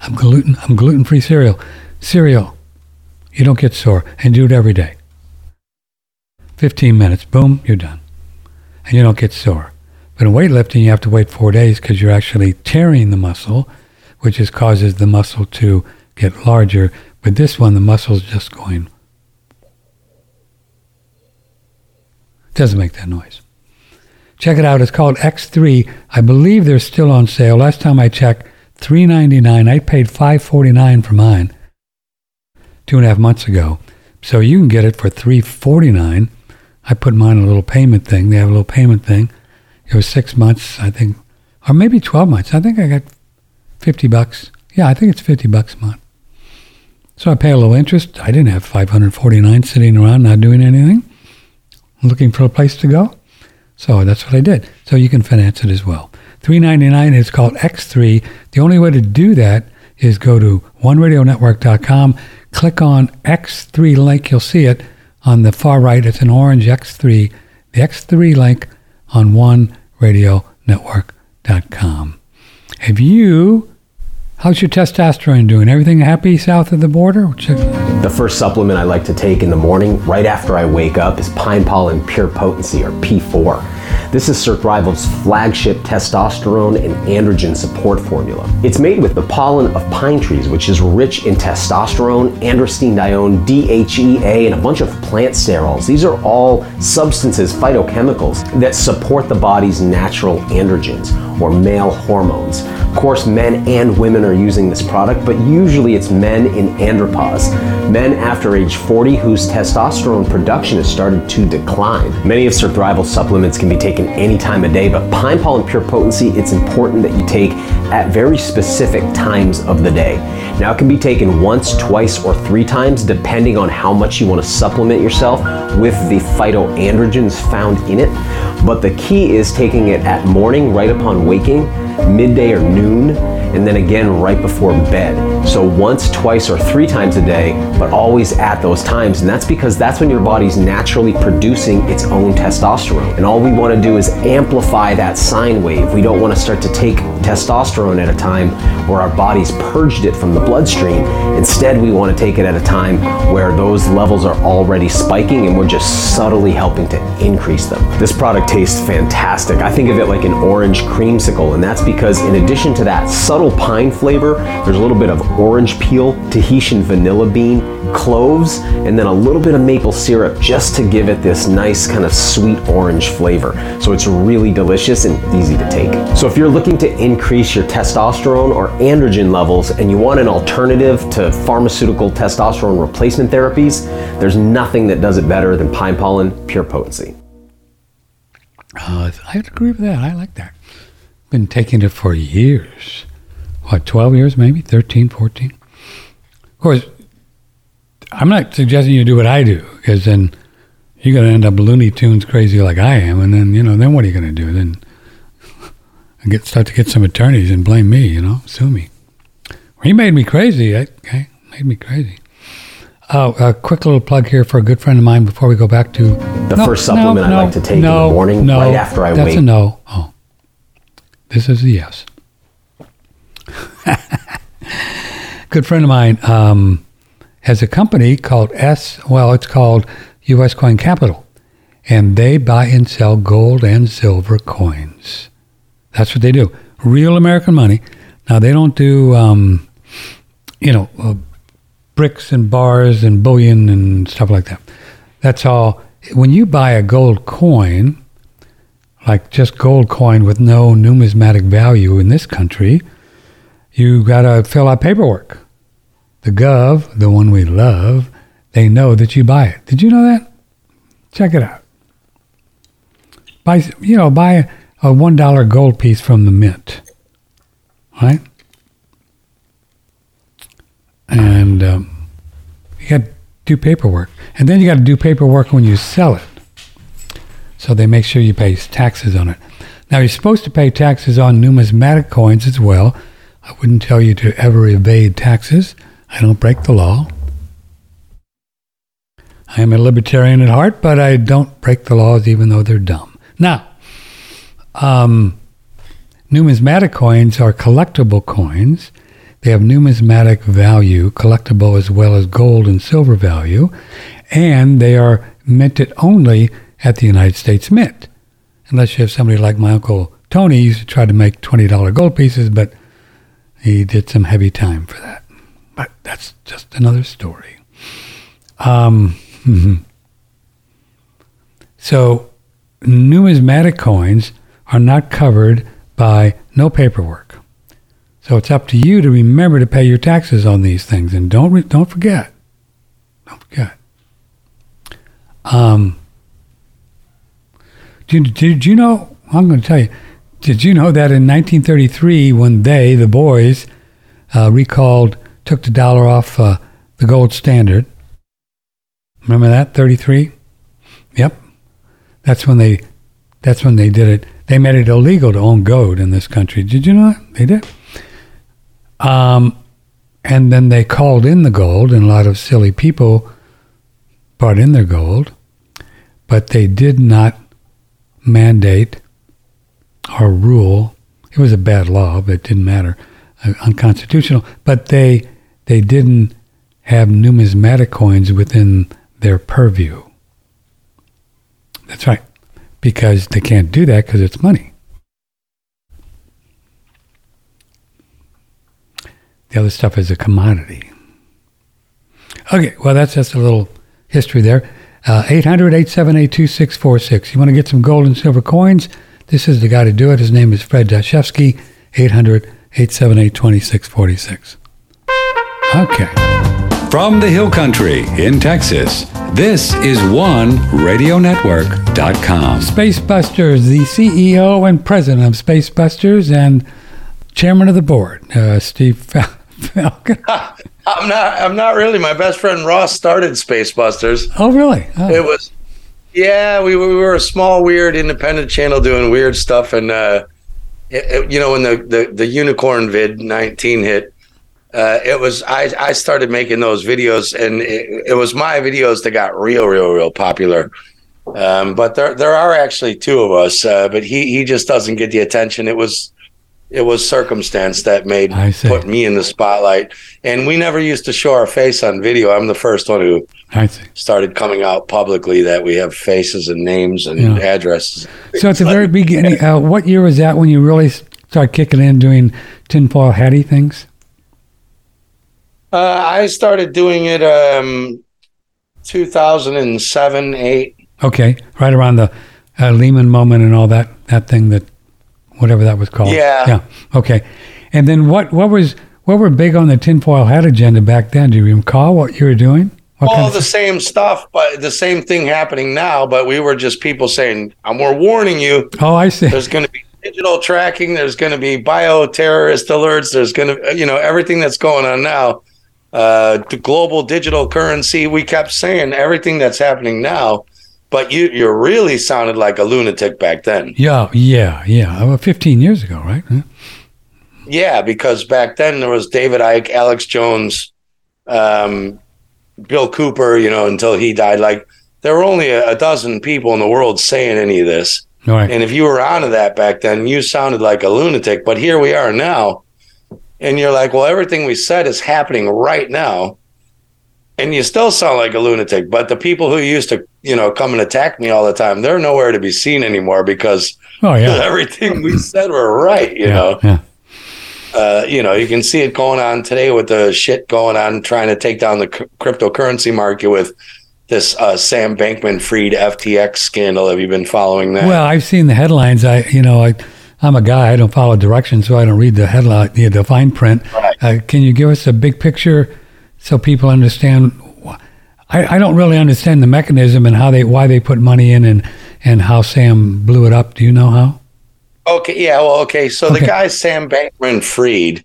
I'm gluten. I'm gluten-free cereal. Cereal. You don't get sore, and do it every day. 15 minutes, boom, you're done, and you don't get sore. But in weightlifting, you have to wait four days because you're actually tearing the muscle, which is causes the muscle to get larger. But this one, the muscle's just going Doesn't make that noise. Check it out. It's called X3. I believe they're still on sale. Last time I checked, three ninety nine. I paid five forty nine for mine two and a half months ago. So you can get it for three forty nine. I put mine on a little payment thing. They have a little payment thing. It was six months, I think, or maybe twelve months. I think I got fifty bucks. Yeah, I think it's fifty bucks a month. So I pay a little interest. I didn't have five hundred forty nine sitting around not doing anything looking for a place to go. So that's what I did. So you can finance it as well. Three ninety nine. It's called X3. The only way to do that is go to oneradionetwork.com, click on X3 link. You'll see it on the far right. It's an orange X3. The X3 link on oneradionetwork.com. Have you How's your testosterone doing? Everything happy south of the border? The first supplement I like to take in the morning, right after I wake up, is Pine Pollen Pure Potency, or P4. This is Surthrival's flagship testosterone and androgen support formula. It's made with the pollen of pine trees, which is rich in testosterone, androstenedione, DHEA, and a bunch of plant sterols. These are all substances, phytochemicals, that support the body's natural androgens or male hormones. Of course, men and women are using this product, but usually it's men in andropause, men after age 40 whose testosterone production has started to decline. Many of Surthrival supplements can be taken any time of day, but Pine Pollen Pure Potency, it's important that you take at very specific times of the day. Now, it can be taken once, twice, or three times, depending on how much you want to supplement yourself with the phytoandrogens found in it. But the key is taking it at morning, right upon waking, midday or noon, and then again right before bed. So once, twice, or three times a day, but always at those times. And that's because that's when your body's naturally producing its own testosterone. And all we want to do is amplify that sine wave. We don't want to start to take testosterone at a time where our body's purged it from the bloodstream. Instead, we want to take it at a time where those levels are already spiking and we're just subtly helping to increase them. This product tastes fantastic. I think of it like an orange creamsicle, and that's because in addition to that subtle pine flavor, there's a little bit of orange peel, Tahitian vanilla bean, cloves, and then a little bit of maple syrup just to give it this nice kind of sweet orange flavor. So it's really delicious and easy to take. So if you're looking to increase your testosterone or androgen levels and you want an alternative to pharmaceutical testosterone replacement therapies, there's nothing that does it better than pine pollen pure potency. Uh, I agree with that. I like that. Been taking it for years. What, 12 years maybe? 13, 14? Of course, I'm not suggesting you do what I do, because then you're going to end up Looney Tunes crazy like I am, and then, you know, then what are you going to do? Then get start to get some attorneys and blame me, you know, sue me. He made me crazy. Okay, made me crazy. Oh, a quick little plug here for a good friend of mine before we go back to the no, first supplement no, I like to take no, in the morning, no, right after I that's wake. That's a no. Oh, this is a yes. good friend of mine um, has a company called S. Well, it's called U.S. Coin Capital, and they buy and sell gold and silver coins. That's what they do. Real American money. Now they don't do, um, you know, uh, bricks and bars and bullion and stuff like that. That's all. When you buy a gold coin, like just gold coin with no numismatic value in this country, you got to fill out paperwork. The Gov, the one we love, they know that you buy it. Did you know that? Check it out. Buy, you know, buy a one dollar gold piece from the mint, right? And um, you got to do paperwork, and then you got to do paperwork when you sell it. So they make sure you pay taxes on it. Now you're supposed to pay taxes on numismatic coins as well. I wouldn't tell you to ever evade taxes. I don't break the law. I am a libertarian at heart, but I don't break the laws even though they're dumb. Now, um, numismatic coins are collectible coins. They have numismatic value, collectible as well as gold and silver value, and they are minted only at the United States Mint. Unless you have somebody like my uncle Tony, used to try to make $20 gold pieces, but he did some heavy time for that. But that's just another story. Um, so, numismatic coins are not covered by no paperwork. So it's up to you to remember to pay your taxes on these things, and don't re- don't forget. Don't forget. Um, did, did you know? I'm going to tell you. Did you know that in 1933, when they, the boys, uh, recalled, took the dollar off uh, the gold standard? Remember that 33? Yep. That's when they. That's when they did it they made it illegal to own gold in this country. Did you know that? They did. Um, and then they called in the gold, and a lot of silly people brought in their gold, but they did not mandate or rule. It was a bad law, but it didn't matter. uh, unconstitutional. But they they didn't have numismatic coins within their purview. That's right, because they can't do that because it's money. The other stuff is a commodity. Okay, well, that's just a little history there. Uh, 800 878 2646. You want to get some gold and silver coins? This is the guy to do it. His name is Fred Dashevsky, 800 878 2646. Okay. From the Hill Country in Texas, this is OneRadioNetwork.com. Space Busters, the CEO and president of Spacebusters and chairman of the board, uh, Steve Fal- Falcon. I'm not. I'm not really. My best friend Ross started Space Busters. Oh, really? Oh. It was, yeah. We, were- we were a small, weird, independent channel doing weird stuff, and uh, it, it- you know, when the, the the unicorn vid 19 hit, uh, it was I I started making those videos, and it, it was my videos that got real, real, real popular. Um, but there there are actually two of us, uh, but he he just doesn't get the attention. It was it was circumstance that made I put me in the spotlight, and we never used to show our face on video. I'm the first one who I see. started coming out publicly that we have faces and names and Yeah. addresses. So at the very beginning, uh, what year was that when you really started kicking in doing tinfoil hattie things? Uh, I started doing it um, 2007, 8. Okay, right around the uh, Lehman moment and all that that thing that whatever that was called. Yeah. Yeah. Okay. And then what what was what were big on the tinfoil hat agenda back then? Do you recall what you were doing? What All kind of- the same stuff, but the same thing happening now. But we were just people saying, um, "We're warning you. oh, I see. There's going to be digital tracking. There's going to be bioterrorist alerts. There's going to, you know, everything that's going on now. Uh, the global digital currency. We kept saying everything that's happening now, but you you really sounded like a lunatic back then. Yeah, yeah, yeah. Well, Fifteen years ago, right? Huh? Yeah, because back then there was David Icke, Alex Jones, um, Bill Cooper, you know, until he died. Like there were only a, a dozen people in the world saying any of this. Right. And if you were onto that back then, you sounded like a lunatic. But here we are now. And you're like, well, everything we said is happening right now. And you still sound like a lunatic. But the people who used to, you know, come and attack me all the time, they're nowhere to be seen anymore because Oh yeah. everything we said were right, you yeah, know yeah. uh, you know, you can see it going on today with the shit going on trying to take down the c- cryptocurrency market with this uh, Sam Bankman Fried FTX scandal. Have you been following that? Well, I've seen the headlines. I, you know, I, I'm a guy. I don't follow directions, so I don't read the headline, the, the fine print. Right. Uh, can you give us a big picture so people understand? I, I don't really understand the mechanism and how they, why they put money in, and and how Sam blew it up. Do you know how? okay, yeah, well, okay. So Okay. the guy Sam Bankman Fried,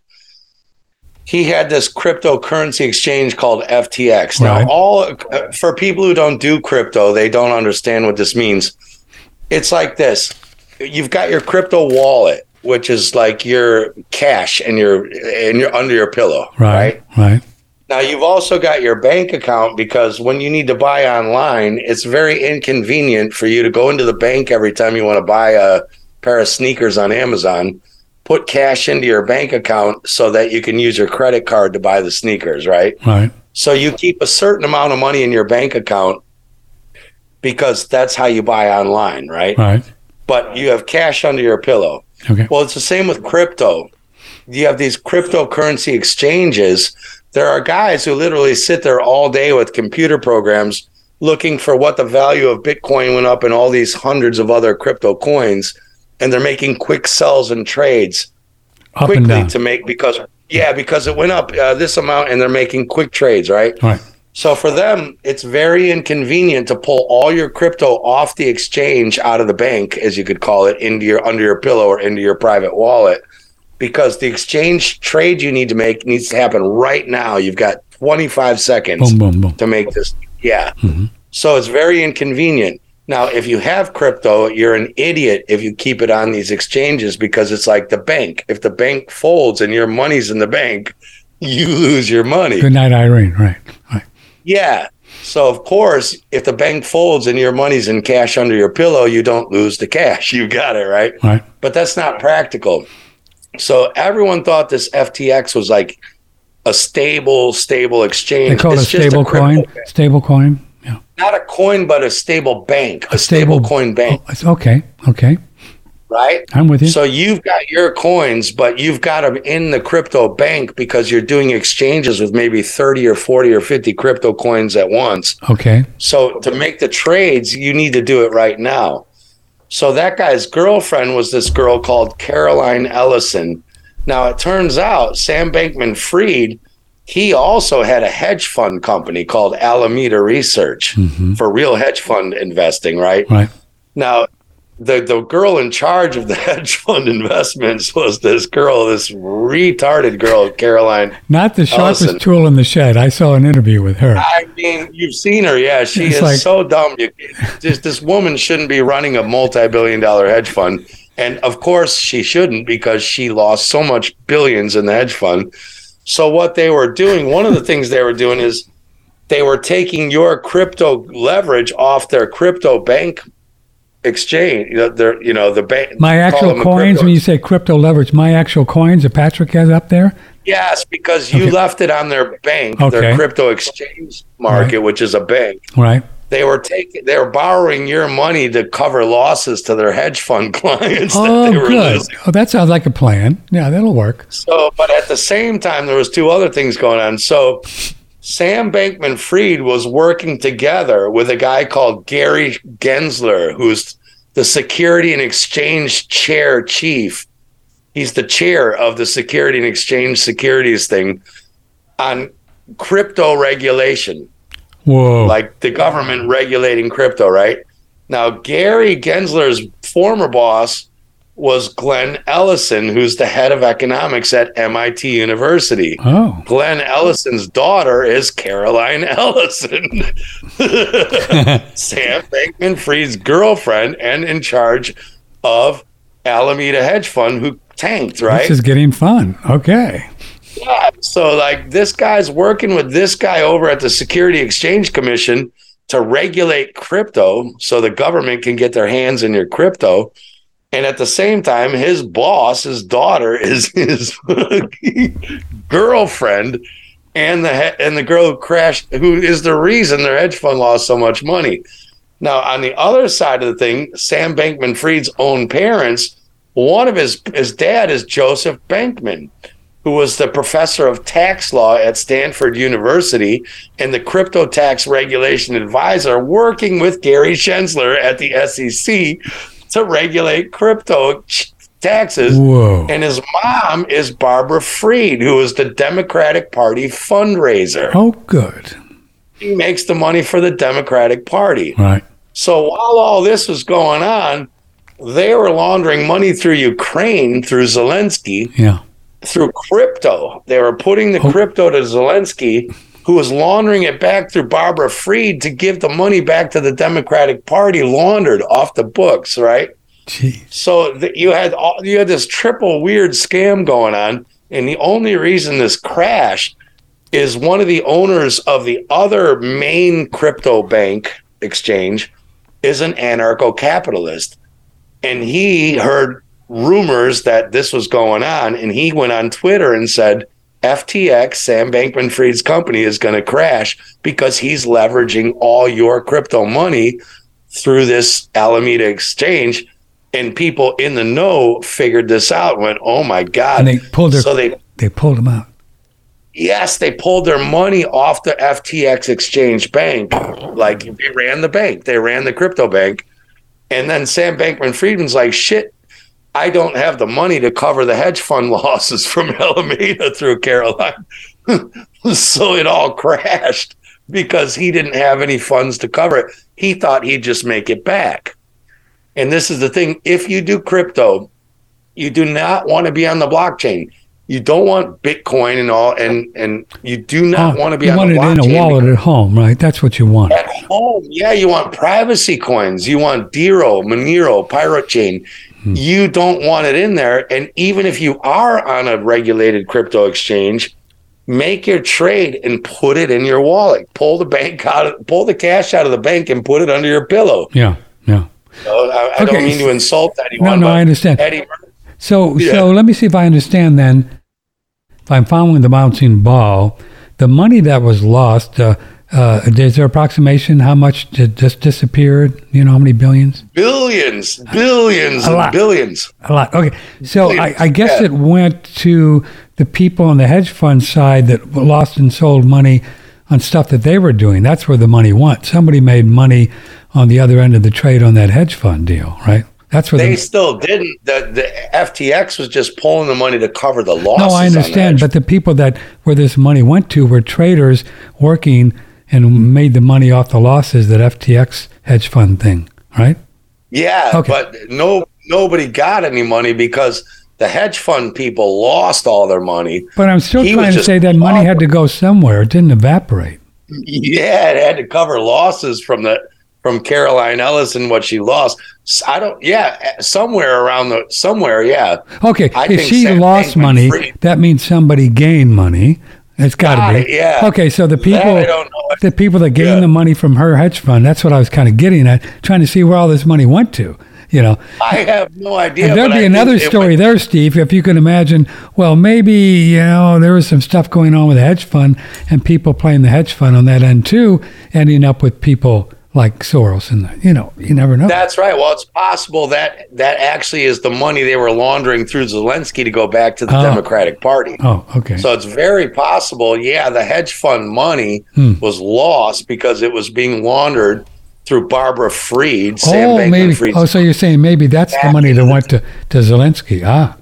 he had this cryptocurrency exchange called FTX. Now, Right. all uh, for people who don't do crypto, they don't understand what this means. It's like this: you've got your crypto wallet, which is like your cash and your and your under your pillow, right? Right. Now you've also got your bank account because when you need to buy online, it's very inconvenient for you to go into the bank every time you want to buy a pair of sneakers on Amazon, put cash into your bank account so that you can use your credit card to buy the sneakers, right? Right. So you keep a certain amount of money in your bank account because that's how you buy online, right? Right. But you have cash under your pillow. Okay. Well, it's the same with crypto. You have these cryptocurrency exchanges. There are guys who literally sit there all day with computer programs looking for what the value of Bitcoin went up and all these hundreds of other crypto coins. And they're making quick sells and trades Up quickly to make because, yeah, because it went up uh, this amount and they're making quick trades, right? Right. So for them, it's very inconvenient to pull all your crypto off the exchange out of the bank, as you could call it, into your under your pillow or into your private wallet, because the exchange trade you need to make needs to happen right now. You've got 25 seconds Boom. Boom. Boom. to make this. Yeah. Mhm. So it's very inconvenient. Now, if you have crypto, you're an idiot if you keep it on these exchanges because it's like the bank. If the bank folds and your money's in the bank, you lose your money. Good night, Irene. Right. Right. Yeah. So of course, if the bank folds and your money's in cash under your pillow, you don't lose the cash. You got it right. Right. But that's not practical. So everyone thought this FTX was like a stable, stable exchange. They call it a It's just stable crypto- coin. Stable coin. Yeah. Not a coin, but a stable bank. A, stable- stable, coin bank, Oh, okay. Okay. right? I'm with you. So you've got your coins, but you've got them in the crypto bank because you're doing exchanges with maybe 30 or 40 or 50 crypto coins at once. okay. So to make the trades, you need to do it right now. So that guy's girlfriend was this girl called Caroline Ellison. Now it turns out Sam Bankman Fried, he also had a hedge fund company called Alameda Research mm-hmm. for real hedge fund investing, right? Right. Now, the the girl in charge of the hedge fund investments was this girl, this retarded girl, Caroline. Not the sharpest Ellison. tool in the shed. I saw an interview with her. I mean, you've seen her, yeah. She It's is like- so dumb. You, just this woman shouldn't be running a multi-billion-dollar hedge fund, and of course she shouldn't because she lost so much billions in the hedge fund. So what they were doing, one of the things they were doing is they were taking your crypto leverage off their crypto bank exchange. You know, their, you know, the bank. My actual coins, when you say crypto leverage, my actual coins that Patrick has up there? Yes, because you Okay. left it on their bank, Okay. their crypto exchange market, which is a bank. Right. They were taking, they were borrowing your money to cover losses to their hedge fund clients. that Oh, they were good. losing. Oh, that sounds like a plan. Yeah, that'll work. So, but at the same time, there was two other things going on. So, Sam Bankman Fried was working together with a guy called Gary Gensler, who's the Security and Exchange Chair Chief. He's the chair of the Security and Exchange Securities thing on crypto regulation Whoa. like the government regulating crypto, right? Now, Gary Gensler's former boss was Glenn Ellison, who's the head of economics at MIT University. oh. Glenn Ellison's daughter is Caroline Ellison, Sam Bankman Fried's girlfriend, and in charge of Alameda Hedge Fund, who tanked, right? This is getting fun. Okay. Yeah. So like this guy's working with this guy over at the Security Exchange Commission to regulate crypto so the government can get their hands in your crypto. And at the same time, his boss, his daughter, is his girlfriend and the he- and the girl who crashed, who is the reason their hedge fund lost so much money. Now, on the other side of the thing, Sam Bankman Fried's own parents, one of his his dad is Joseph Bankman, who was the professor of tax law at Stanford University and the crypto tax regulation advisor, working with Gary Gensler at the SEC to regulate crypto taxes. Whoa. And his mom is Barbara Fried, who is the Democratic Party fundraiser. Oh, good. He makes the money for the Democratic Party. Right. So while all this was going on, they were laundering money through Ukraine, through Zelensky, Yeah. through crypto. They were putting the Oh. crypto to Zelensky, who was laundering it back through Barbara Fried to give the money back to the Democratic Party, laundered off the books, right? Gee. So th- you had all, you had this triple weird scam going on, and the only reason this crashed is one of the owners of the other main crypto bank exchange is an anarcho-capitalist, and he heard rumors that this was going on, and he went on Twitter and said. FTX, Sam Bankman Fried's company, is going to crash because he's leveraging all your crypto money through this Alameda exchange and people in the know figured this out and went oh my god. And they pulled their, so they they pulled them out. yes they pulled their money off the ftx exchange bank. Like they ran the bank they ran the crypto bank. And then sam bankman friedman's like shit i don't have the money to cover the hedge fund losses from alameda through caroline so it all crashed because he didn't have any funds to cover it he thought he'd just make it back and this is the thing if you do crypto, you do not want to be on the blockchain. You don't want Bitcoin and all, and and you do not Oh, want to be you on want the it blockchain. in a wallet at home, right? That's what you want. At home, yeah, you want privacy coins. You want Dero, Monero, Pirate Chain. Hmm. You don't want it in there. And even if you are on a regulated crypto exchange, make your trade and put it in your wallet. Pull the bank out, of, pull the cash out of the bank and put it under your pillow. Yeah. Yeah. So I, I Okay. don't mean to insult No, anyone. no, but I understand. Eddie, So Yeah. so let me see if I understand then. If I'm following the bouncing ball, the money that was lost. Uh, uh, is there approximation how much did just disappeared? You know how many billions? Billions, billions, A lot. billions. A lot. Okay. So I, I guess yeah. it went to the people on the hedge fund side that lost and sold money on stuff that they were doing. That's where the money went. Somebody made money on the other end of the trade on that hedge fund deal, right? That's where They the, still didn't. The, the FTX was just pulling the money to cover the losses. No, I understand, but the people that where this money went to were traders working and made the money off the losses that FTX hedge fund thing, right? Yeah, Okay. but no, nobody got any money because the hedge fund people lost all their money. But I'm still He trying to say that money had to go somewhere. It didn't evaporate. Yeah, it had to cover losses from the from Caroline Ellis and what she lost. I don't. Yeah, somewhere around the somewhere. Yeah, Okay, I if think she lost money, that means somebody gained money. It's got to it, be. yeah. Okay, so the people, I don't know. the people that gained Yeah. the money from her hedge fund, that's what I was kind of getting at, trying to see where all this money went to. You know, I have no idea. and there'd be I another story went- there, Steve, if you can imagine. Well, maybe you know there was some stuff going on with the hedge fund, and people playing the hedge fund on that end too, ending up with people like Soros, and you know, you never know. That's right. Well, it's possible that that actually is the money they were laundering through Zelensky to go back to the Oh. Democratic Party. oh, okay. So it's very possible, yeah, the hedge fund money Hmm. was lost because it was being laundered through Barbara Fried, Sam oh, Bankman maybe. Oh, so you're saying maybe that's the money that went to, to Zelensky. Ah,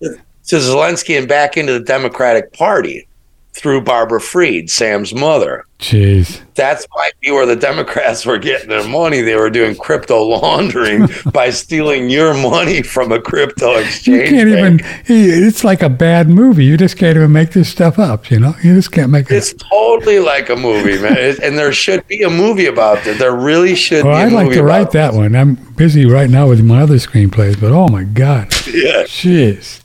to Zelensky and back into the Democratic Party through Barbara Fried, Sam's mother. jeez. That's might be where the Democrats were getting their money. They were doing crypto laundering by stealing your money from a crypto exchange. You can't even. It's like a bad movie. You just can't even make this stuff up. You know, you just can't make it. It's totally like a movie, man. And there should be a movie about it. There really should Well, be a I'd like to write that one. I'm busy right now with my other screenplays, but oh my god. Yeah. jeez,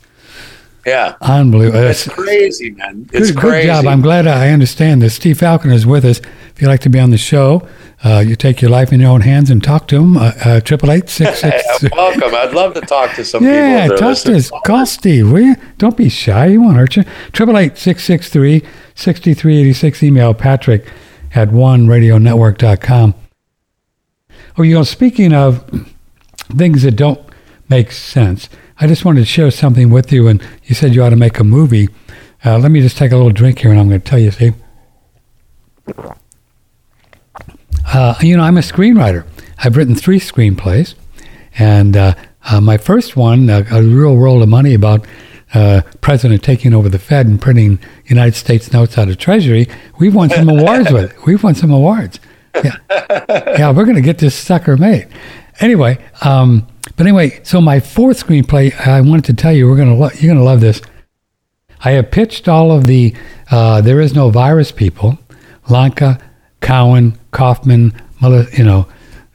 Yeah. unbelievable. It's It's crazy, man. It's good, crazy. good job. I'm glad I understand this. Steve Falconer is with us. If you'd like to be on the show, uh, you take your life in your own hands and talk to him. uh, Triple eight six six. welcome. I'd love to talk to some Yeah, people. are talk to us. Call Steve, will you? Don't be shy. He won't hurt you. Triple eight six six three sixty three eighty six. Email Patrick at oneradionetwork.com. Oh, you know, speaking of things that don't make sense, I just wanted to share something with you. And you said you ought to make a movie. Uh, let me just take a little drink here, and I'm going to tell you, Steve. Uh, you know, I'm a screenwriter. I've written three screenplays, and uh, uh, my first one, uh, a real world of money about uh, president taking over the Fed and printing United States notes out of Treasury. We've won some awards with it. We've won some awards. Yeah, yeah, we're going to get this sucker made. Anyway, um, but anyway, so my fourth screenplay, I wanted to tell you, we're to lo- you're to love this. I have pitched all of the uh, there is no virus people, Lanka, Cowan, Kaufman, you know,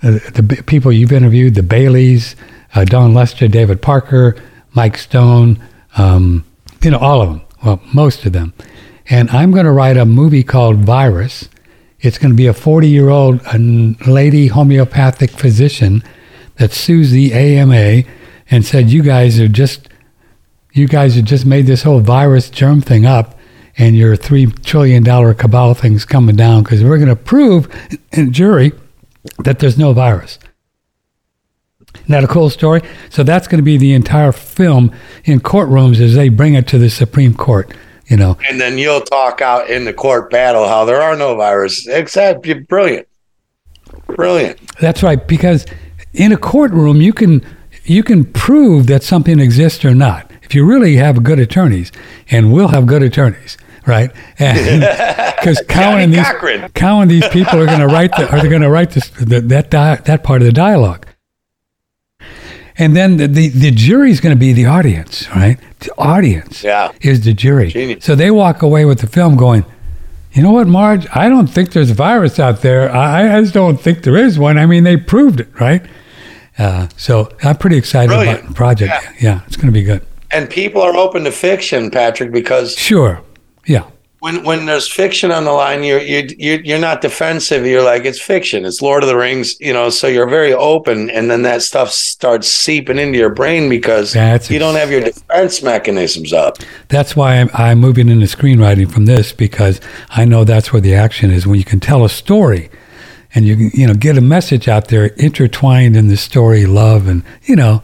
uh, the people you've interviewed, the Baileys, uh, Dawn Lester, David Parker, Mike Stone, um, you know, all of them. Well, most of them. And I'm going to write a movie called Virus. It's going to be a 40 year old lady homeopathic physician that sues the AMA and said, You guys are just you guys have just made this whole virus germ thing up and your three trillion dollar cabal thing's coming down because we're going to prove in jury that there's no virus. Isn't that a cool story? So that's going to be the entire film in courtrooms as they bring it to the Supreme Court. You know, And then you'll talk out in the court battle how there are no viruses. Except you're brilliant. Brilliant. That's right, because in a courtroom you can you can prove that something exists or not if you really have good attorneys, and we'll have good attorneys, right? Because Cowan and these Cochran. Cowan these people are going to write the, are they going to write this the, that di- that part of the dialogue. And then the, the, the jury's going to be the audience, right? The audience Yeah. is the jury. Genius. So they walk away with the film going, you know what, Marge? I don't think there's a virus out there. I, I just don't think there is one. I mean, they proved it, right? Uh, so I'm pretty excited Brilliant. about the project. Yeah, it's going to be good. And people are open to fiction, Patrick, because Sure. Yeah. when when there's fiction on the line, you're you you're, you're not defensive. You're like it's fiction. It's Lord of the Rings, you know. So you're very open, and then that stuff starts seeping into your brain because That's you don't have your defense mechanisms up. That's why I'm, I'm moving into screenwriting from this because I know that's where the action is when you can tell a story and you can, you know, get a message out there intertwined in the story, love and, you know,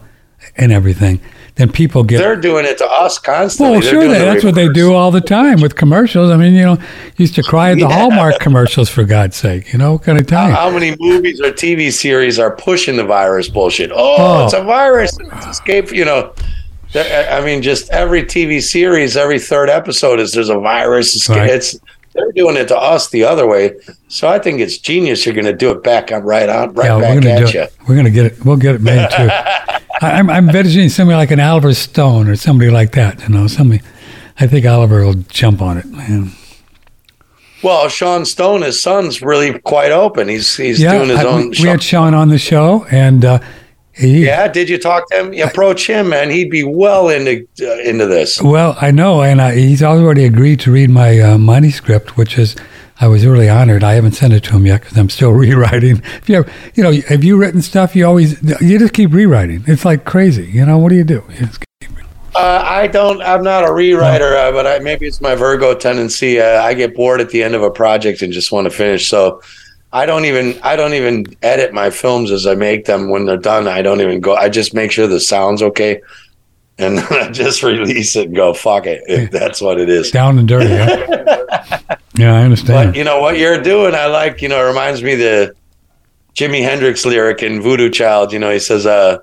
and everything. Then people get. They're doing it to us constantly. well, sure, they, the that's what they do all the time with commercials. I mean, you know, used to cry at the Yeah. Hallmark commercials for God's sake. You know, what I tell you? How many movies or TV series are pushing the virus bullshit? Oh, Oh. it's a virus. It's escape. You know, I mean, just every TV series, every third episode is there's a virus. It's, Right. it's they're doing it to us the other way. So I think it's genius. You're going to do it back on right on right yeah, we're back gonna do at you. it. We're gonna get it. We'll get it made too. I, I'm I'm envisioning somebody like an Oliver Stone or somebody like that. You know, somebody. I think Oliver will jump on it, man. Well, Sean Stone, his son's really quite open. He's he's doing his I- own. we, show. we had Sean on the show, and uh, he. yeah, did you talk to him? You approach him, man. He'd be well into uh, into this. Well, I know, and I, he's already agreed to read my uh, manuscript, which is I was really honored. I haven't sent it to him yet because I'm still rewriting. If you, ever, you know, have you written stuff? You always you just keep rewriting. It's like crazy. You know, what do you do? You Uh, I don't. I'm not a rewriter, uh, but I, maybe it's my Virgo tendency. Uh, I get bored at the end of a project and just want to finish. So I don't even. I don't even edit my films as I make them. When they're done, I don't even go. I just make sure the sound's okay, and I just release it and go. Fuck it. If that's what it is. down and dirty. Huh? yeah, I understand. But you know what you're doing. I like. You know, it reminds me the Jimi Hendrix lyric in Voodoo Child. You know, he says, "Uh."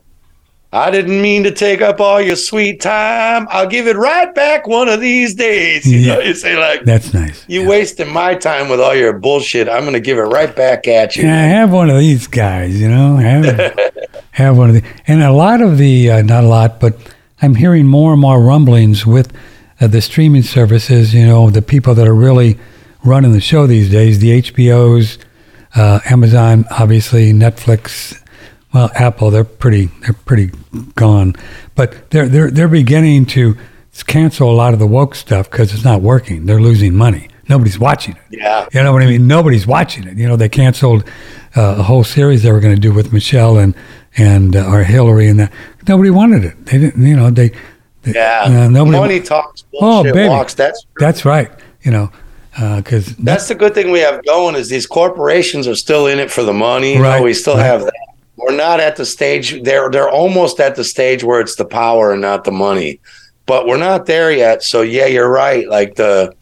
I didn't mean to take up all your sweet time. I'll give it right back one of these days. You know, you say like, That's nice. you wasting my time with all your bullshit. I'm going to give it right back at you. Yeah, I have one of these guys, you know. Have, have one of the, and a lot of the, uh, not a lot, but I'm hearing more and more rumblings with uh, the streaming services. You know, the people that are really running the show these days, the HBOs, uh, Amazon, obviously, Netflix. Well, Apple, they're pretty, they're pretty gone, but they're they're they're beginning to cancel a lot of the woke stuff because it's not working. They're losing money. Nobody's watching it. Yeah. You know what I mean? Nobody's watching it. You know, they canceled uh, a whole series they were going to do with Michelle and and uh, or Hillary and that. Nobody wanted it. They didn't. You know, they. they Yeah. uh, nobody. Money talks, Oh, baby. walks. That's That's right. You know, because that's the good thing we have going is these corporations are still in it for the money. You know, Right, we still right. have that. We're not at the stage. They're they're almost at the stage where it's the power and not the money, but we're not there yet. So yeah, you're right. Like the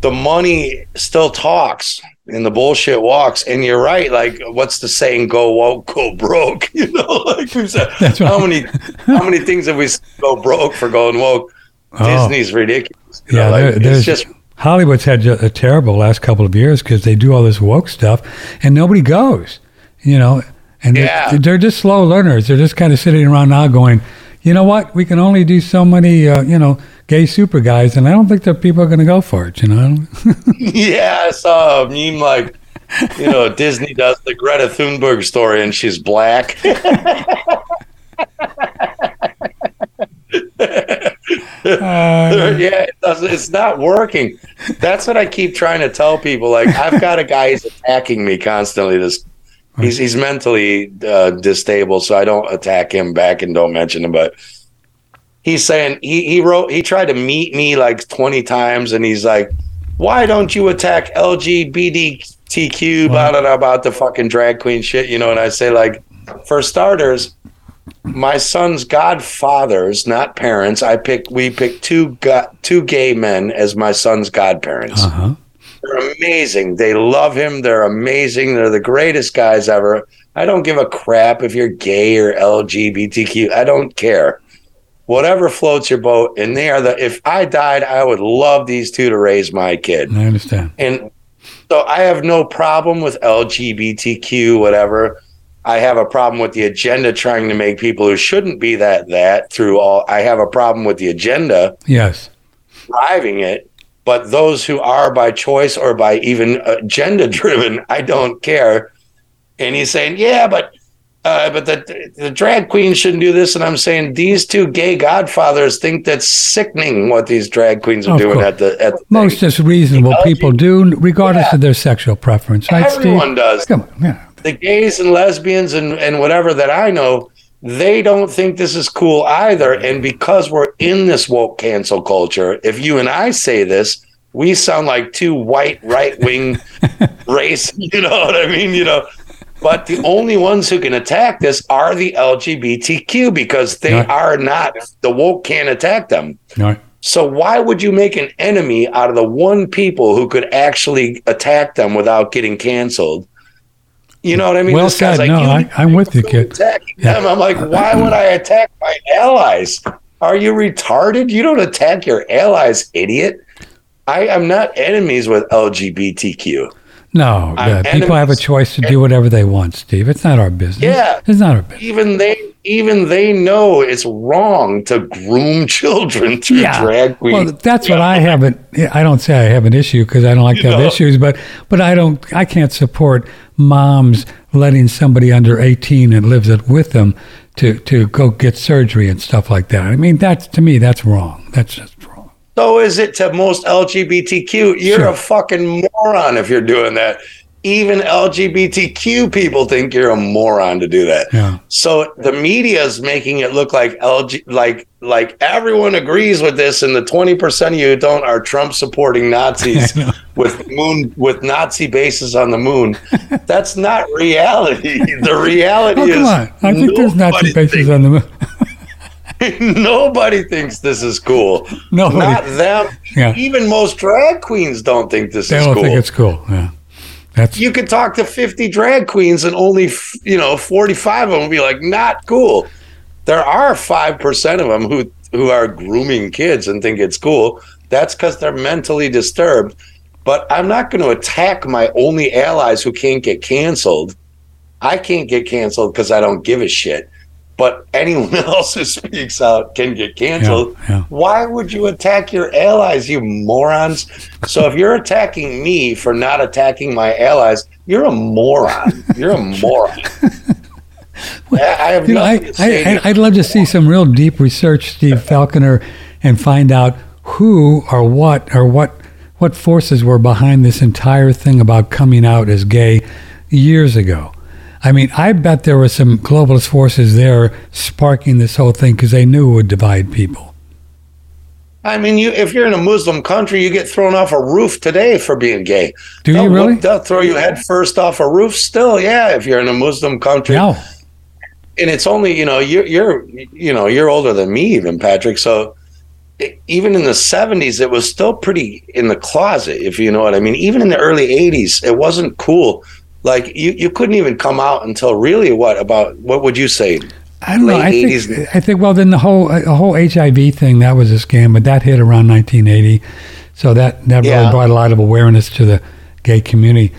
the money still talks and the bullshit walks. And you're right. Like what's the saying? Go woke, go broke. You know, like said, That's right. how many how many things have we go broke for going woke? Oh. Disney's ridiculous. You Yeah, know, like, there's- it's just Hollywood's had a terrible last couple of years because they do all this woke stuff and nobody goes. You know, and they're- Yeah. they're, just slow learners. They're just kind of sitting around now going, you know what? We can only do so many, uh, you know, gay super guys, and I don't think that people are going to go for it. You know. Yeah, I saw a meme like, you know, Disney does the Greta Thunberg story and she's black. Uh, yeah, it it's not working. That's what I keep trying to tell people. Like, I've got a guy who's attacking me constantly. This he's he's mentally uh, distable, so I don't attack him back and don't mention him. But he's saying he he wrote he tried to meet me like twenty times, and he's like, "Why don't you attack LGBTQ?" Blah about the fucking drag queen shit, you know? And I say like, for starters my son's godfathers, not parents. I picked. We picked two two gay men as my son's godparents. uh-huh. They're amazing. They love him. They're amazing. They're the greatest guys ever. I don't give a crap if you're gay or LGBTQ. I don't care. Whatever floats your boat. And they are the. If I died, I would love these two to raise my kid. I understand. And so I have no problem with LGBTQ, whatever. I have a problem with the agenda trying to make people who shouldn't be that that through all. I have a problem with the agenda Yes. driving it. But those who are by choice or by even agenda driven, I don't care. And he's saying, yeah, but uh, but the the drag queens shouldn't do this. And I'm saying these two gay godfathers think that's sickening what these drag queens are doing course. at the at the Most thing. just reasonable people do, regardless Yeah. of their sexual preference, right, Everyone Steve? does. Come on, yeah. the gays and lesbians and, and whatever that I know, they don't think this is cool either. And because we're in this woke cancel culture, if you and I say this, we sound like two white right wing race. You know what I mean? You know. But the only ones who can attack this are the LGBTQ because they Right. are not the woke can't attack them. Right. So why would you make an enemy out of the one people who could actually attack them without getting canceled? You know what I mean? Well This said. No, I- I'm with you, kid. Attacking Yeah. them. I'm like, why would I attack my allies? Are you retarded? You don't attack your allies, idiot. I am not enemies with LGBTQ. No, yeah, people have a choice to do whatever they want, Steve. It's not our business. Yeah. It's not our business. Even they, even they know it's wrong to groom children through drag queens. Well, that's what I haven't. I don't say I have an issue because I don't like to have know. issues, but but I don't. I can't support moms letting somebody under eighteen and lives it with them to to go get surgery and stuff like that. I mean, that's to me, that's wrong. That's just wrong. So is it to most LGBTQ. You're Sure. a fucking moron if you're doing that. Even LGBTQ people think you're a moron to do that. Yeah. So the media is making it look like LG, like like everyone agrees with this, and the twenty percent of you who don't are Trump supporting Nazis with moon with Nazi bases on the moon. That's not reality. The reality Oh is come on! I think there's Nazi bases on the moon. Nobody thinks this is cool. Nobody. Not them. Yeah. Even most drag queens don't think this They is don't think it's cool. Yeah, that's you could talk to 50 drag queens and only, you know, 45 of them will be like, not cool. There are 5% of them who, who are grooming kids and think it's cool. That's because they're mentally disturbed. But I'm not going to attack my only allies who can't get canceled. I can't get canceled because I don't give a shit. But anyone else who speaks out can get canceled. Yeah, yeah. Why would you attack your allies, you morons? So if you're attacking me for not attacking my allies, you're a moron. You're a moron. I I have You know, I, nothing to say. I, I- I'd love to see some real deep research, Steve Falconer, and find out who or what or what what forces were behind this entire thing about coming out as gay years ago. I mean, I bet there were some globalist forces there sparking this whole thing because they knew it would divide people. I mean, you if you're in a Muslim country, you get thrown off a roof today for being gay. Do They'll you look- really? They'll throw you head first off a roof. Still, yeah. If you're in a Muslim country, No. and it's only you know you're you're you know you're older than me even Patrick so even in the 70s it was still pretty in the closet if you know what I mean even in the early 80s it wasn't cool like you you couldn't even come out until really what about what would you say I don't know. I 80s. think, I think. Well, then the whole uh, the whole HIV thing that was a scam, but that hit around 1980, so that that really brought a lot of awareness to the gay community.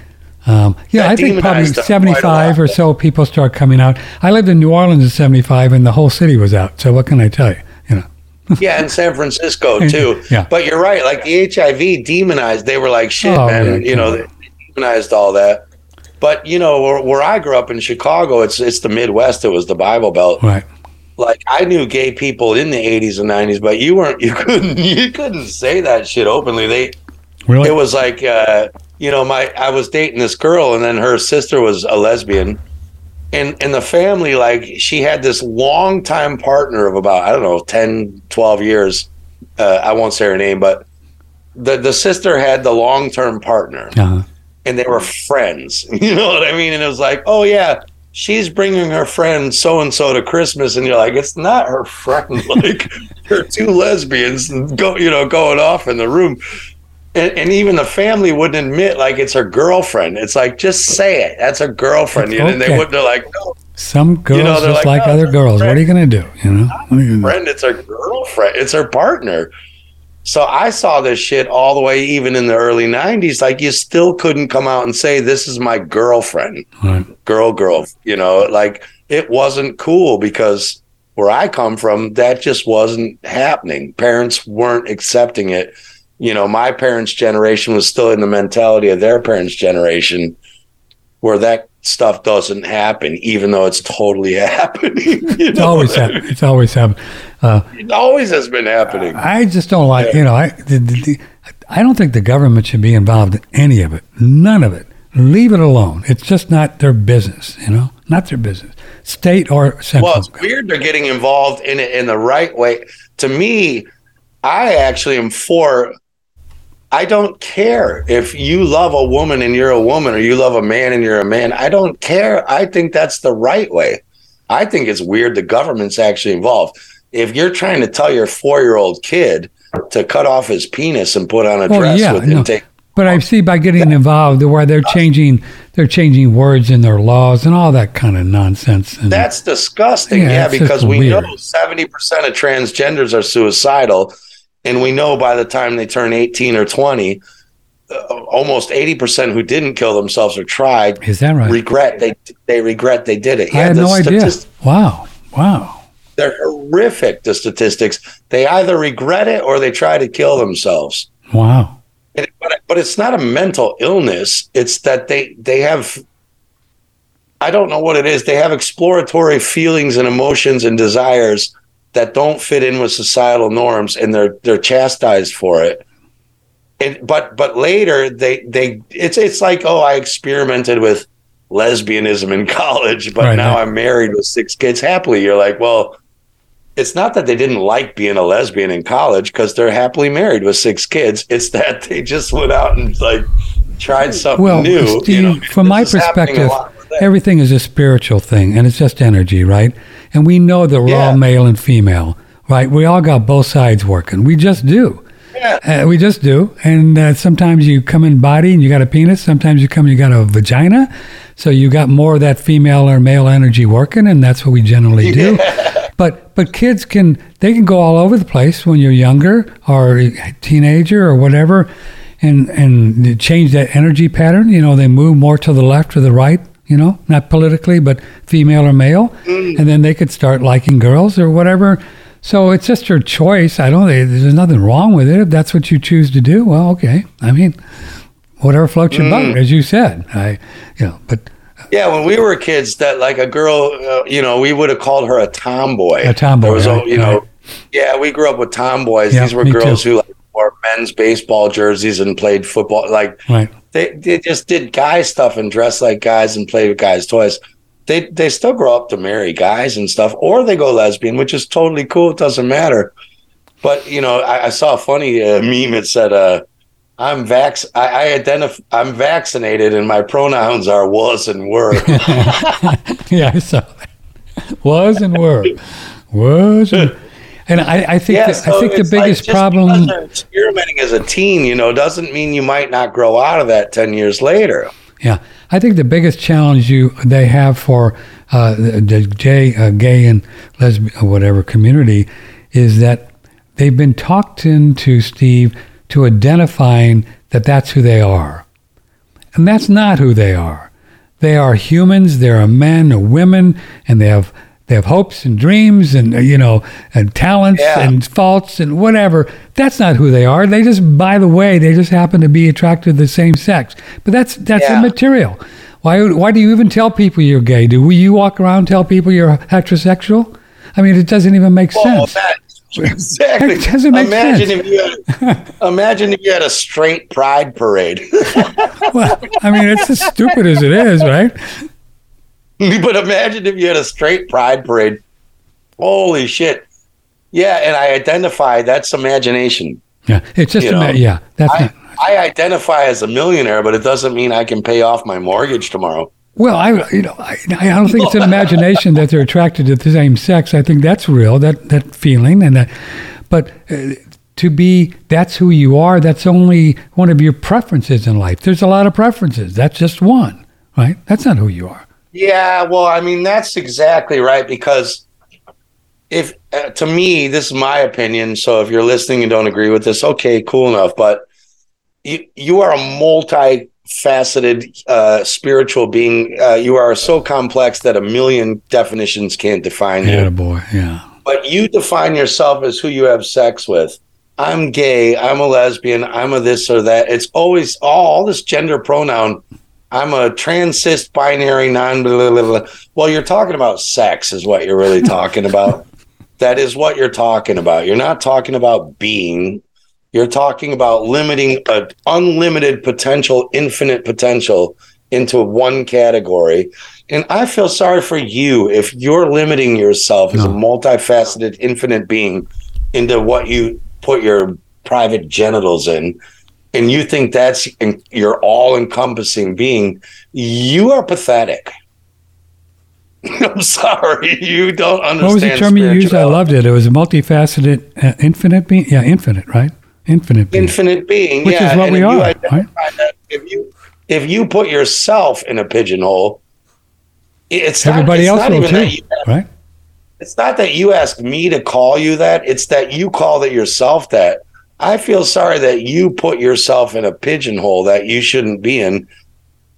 Um, yeah, I think probably demonized them quite a 75 or so people start coming out. I lived in New Orleans in 75, and the whole city was out. So what can I tell you? You know, yeah in San Francisco too Yeah. but you're right like the HIV demonized they were like shit Oh, man yeah, you know come they demonized all that but you know where, where I grew up in Chicago it's it's the Midwest it was the Bible Belt right? like I knew gay people in the 80s and 90s, but you weren't you couldn't you couldn't say that shit openly. They Really? it was like uh, you know, my I was dating this girl and then her sister was a lesbian. And and the family, like she had this long time partner of about, I don't know, 10, 12 years. Uh, I won't say her name, but the the sister had the long term partner uh-huh. And they were friends. You know what I mean? And it was like, oh yeah, she's bringing her friend so and so to Christmas, and you're like, it's not her friend. Like they're two lesbians go, you know, going off in the room. And, and even the family wouldn't admit like it's her girlfriend. It's like just say it. That's her girlfriend. It's And they wouldn't. They're like, no, Some girls know, just like, like, "Oh, other girls. What are you going to do? You know? What are you gonna do? friend. It's her girlfriend. It's her partner. So I saw this shit all the way, even in the early '90s. Like you still couldn't come out and say, "This is my girlfriend." Right. girl girl you know like it wasn't cool because where i come from that just wasn't happening parents weren't accepting it you know my parents generation was still in the mentality of their parents generation where that stuff doesn't happen, even though it's totally happening. You It's know always happened. It's always happened. Uh. It always has been happening. I just don't like, you know, I, the, the, the, I don't think the government should be involved in any of it. None of it. Leave it alone. It's just not their business, you know, not their business, state or central. Well, it's weird they're getting involved in it in the right way. To me, I actually am for. I don't care if you love a woman and you're a woman, or you love a man and you're a man. I don't care. I think that's the right way. I think it's weird the government's actually involved. If you're trying to tell your four year old kid to cut off his penis and put on a Well, dress yeah, with no. intake, But I see by getting involved where they're uh, changing, they're changing words in their laws and all that kind of nonsense. And That's disgusting. Yeah, Yeah, because we weird. know 70% of transgenders are suicidal. And we know by the time they turn 18 or 20, uh, almost 80% who didn't kill themselves or tried is that right? regret they they regret they did it. I had no idea. Wow, wow. They're horrific, the statistics. They either regret it or they try to kill themselves. Wow. But, but it's not a mental illness. It's that they they have I don't know what it is. They have exploratory feelings and emotions and desires that don't fit in with societal norms and they're they're chastised for it. And but but later they they it's it's like, oh, I experimented with lesbianism in college, but Right, now right. I'm married with six kids happily. You're like, well, it's not that they didn't like being a lesbian in college because they're happily married with six kids. It's that they just went out and like tried something Well, new. Steve, you know? from my This is perspective, lot with that. everything is a spiritual thing, and it's just energy, right? And we know that we're Yeah. all male and female, right? We all got both sides working. We just do. Yeah. Uh, we just do. And uh, sometimes you come in body and you got a penis. Sometimes you come and you got a vagina. So you got more of that female or male energy working, and that's what we generally do. But but kids can they can go all over the place when you're younger or a teenager or whatever, and and change that energy pattern. You know, they move more to the left or the right. You know, not politically, but female or male, and then they could start liking girls or whatever. So it's just your choice. I don't. There's nothing wrong with it if that's what you choose to do. Well, okay. I mean, whatever floats your boat, as you said. I, you know, but Yeah, when we were kids, that like a girl, uh, you know, we would have called her a tomboy. A tomboy, There was, a- right, you know, right. yeah, we grew up with tomboys. Yeah, These were girls too. who like wore men's baseball jerseys and played football. Like right. they, they just did guy stuff and dressed like guys and played with guys' toys. They they still grow up to marry guys and stuff, or they go lesbian, which is totally cool. It doesn't matter. But you know, I, I saw a funny uh, meme. It said, uh, "I'm vax. I, I identify. I'm vaccinated, and my pronouns are was and were." yeah, I saw that. Was and were. Was and, and I, I think Yeah, the, so I think the it's like biggest problem. experimenting as a teen, you know, doesn't mean you might not grow out of that ten years later. Yeah, I think the biggest challenge you they have for uh, the, the gay, uh, gay and lesbian, whatever community is that they've been talked into Steve to identifying that that's who they are, and that's not who they are. They are humans. They are men or women, and they have they have hopes and dreams and uh, you know and talents Yeah. and faults and whatever. That's not who they are. They just, by the way, they just happen to be attracted to the same sex. But that's that's Yeah. immaterial. Why why do you even tell people you're gay? Do you walk around and tell people you're heterosexual? I mean, it doesn't even make Well, sense. that, exactly. It doesn't make imagine sense. if you had, imagine if you had a straight pride parade. well, I mean, it's as stupid as it is, right? but imagine if you had a straight pride parade. Holy shit! Yeah, and I identify that's imagination. Yeah, it's just You a ma- yeah. That's I, not. I identify as a millionaire, but it doesn't mean I can pay off my mortgage tomorrow. Well, I you know I, I don't think it's an imagination that they're attracted to the same sex. I think that's real. That that feeling and that, but uh, to be that's who you are. That's only one of your preferences in life. There's a lot of preferences. That's just one, right? That's not who you are. Yeah, well, I mean that's exactly right because if uh, to me this is my opinion, so if you're listening and don't agree with this, okay, cool enough, but you you are a multifaceted uh spiritual being. Uh, you are so complex that a million definitions can't define you. Yeah, boy. Yeah. But you define yourself as who you have sex with. I'm gay, I'm a lesbian, I'm a this or that. It's always all, all this gender pronoun I'm a transist binary non. Blah, blah, blah. Well, you're talking about sex, is what you're really talking about. that is what you're talking about. You're not talking about being. You're talking about limiting an unlimited potential, infinite potential into one category. And I feel sorry for you if you're limiting yourself as a multifaceted, infinite being into what you put your private genitals in. And you think that's your all encompassing being, you are pathetic. I'm sorry, you don't understand. What was the term you used? I loved it. It was a multifaceted, uh, infinite being. Yeah, infinite, right? Infinite being. Infinite being, which yeah. is what and we are. You right? that, if you if you put yourself in a pigeonhole, it's everybody not, it's else will too, that right? It's not that you ask me to call you that. It's that you call it yourself that. I feel sorry that you put yourself in a pigeonhole that you shouldn't be in.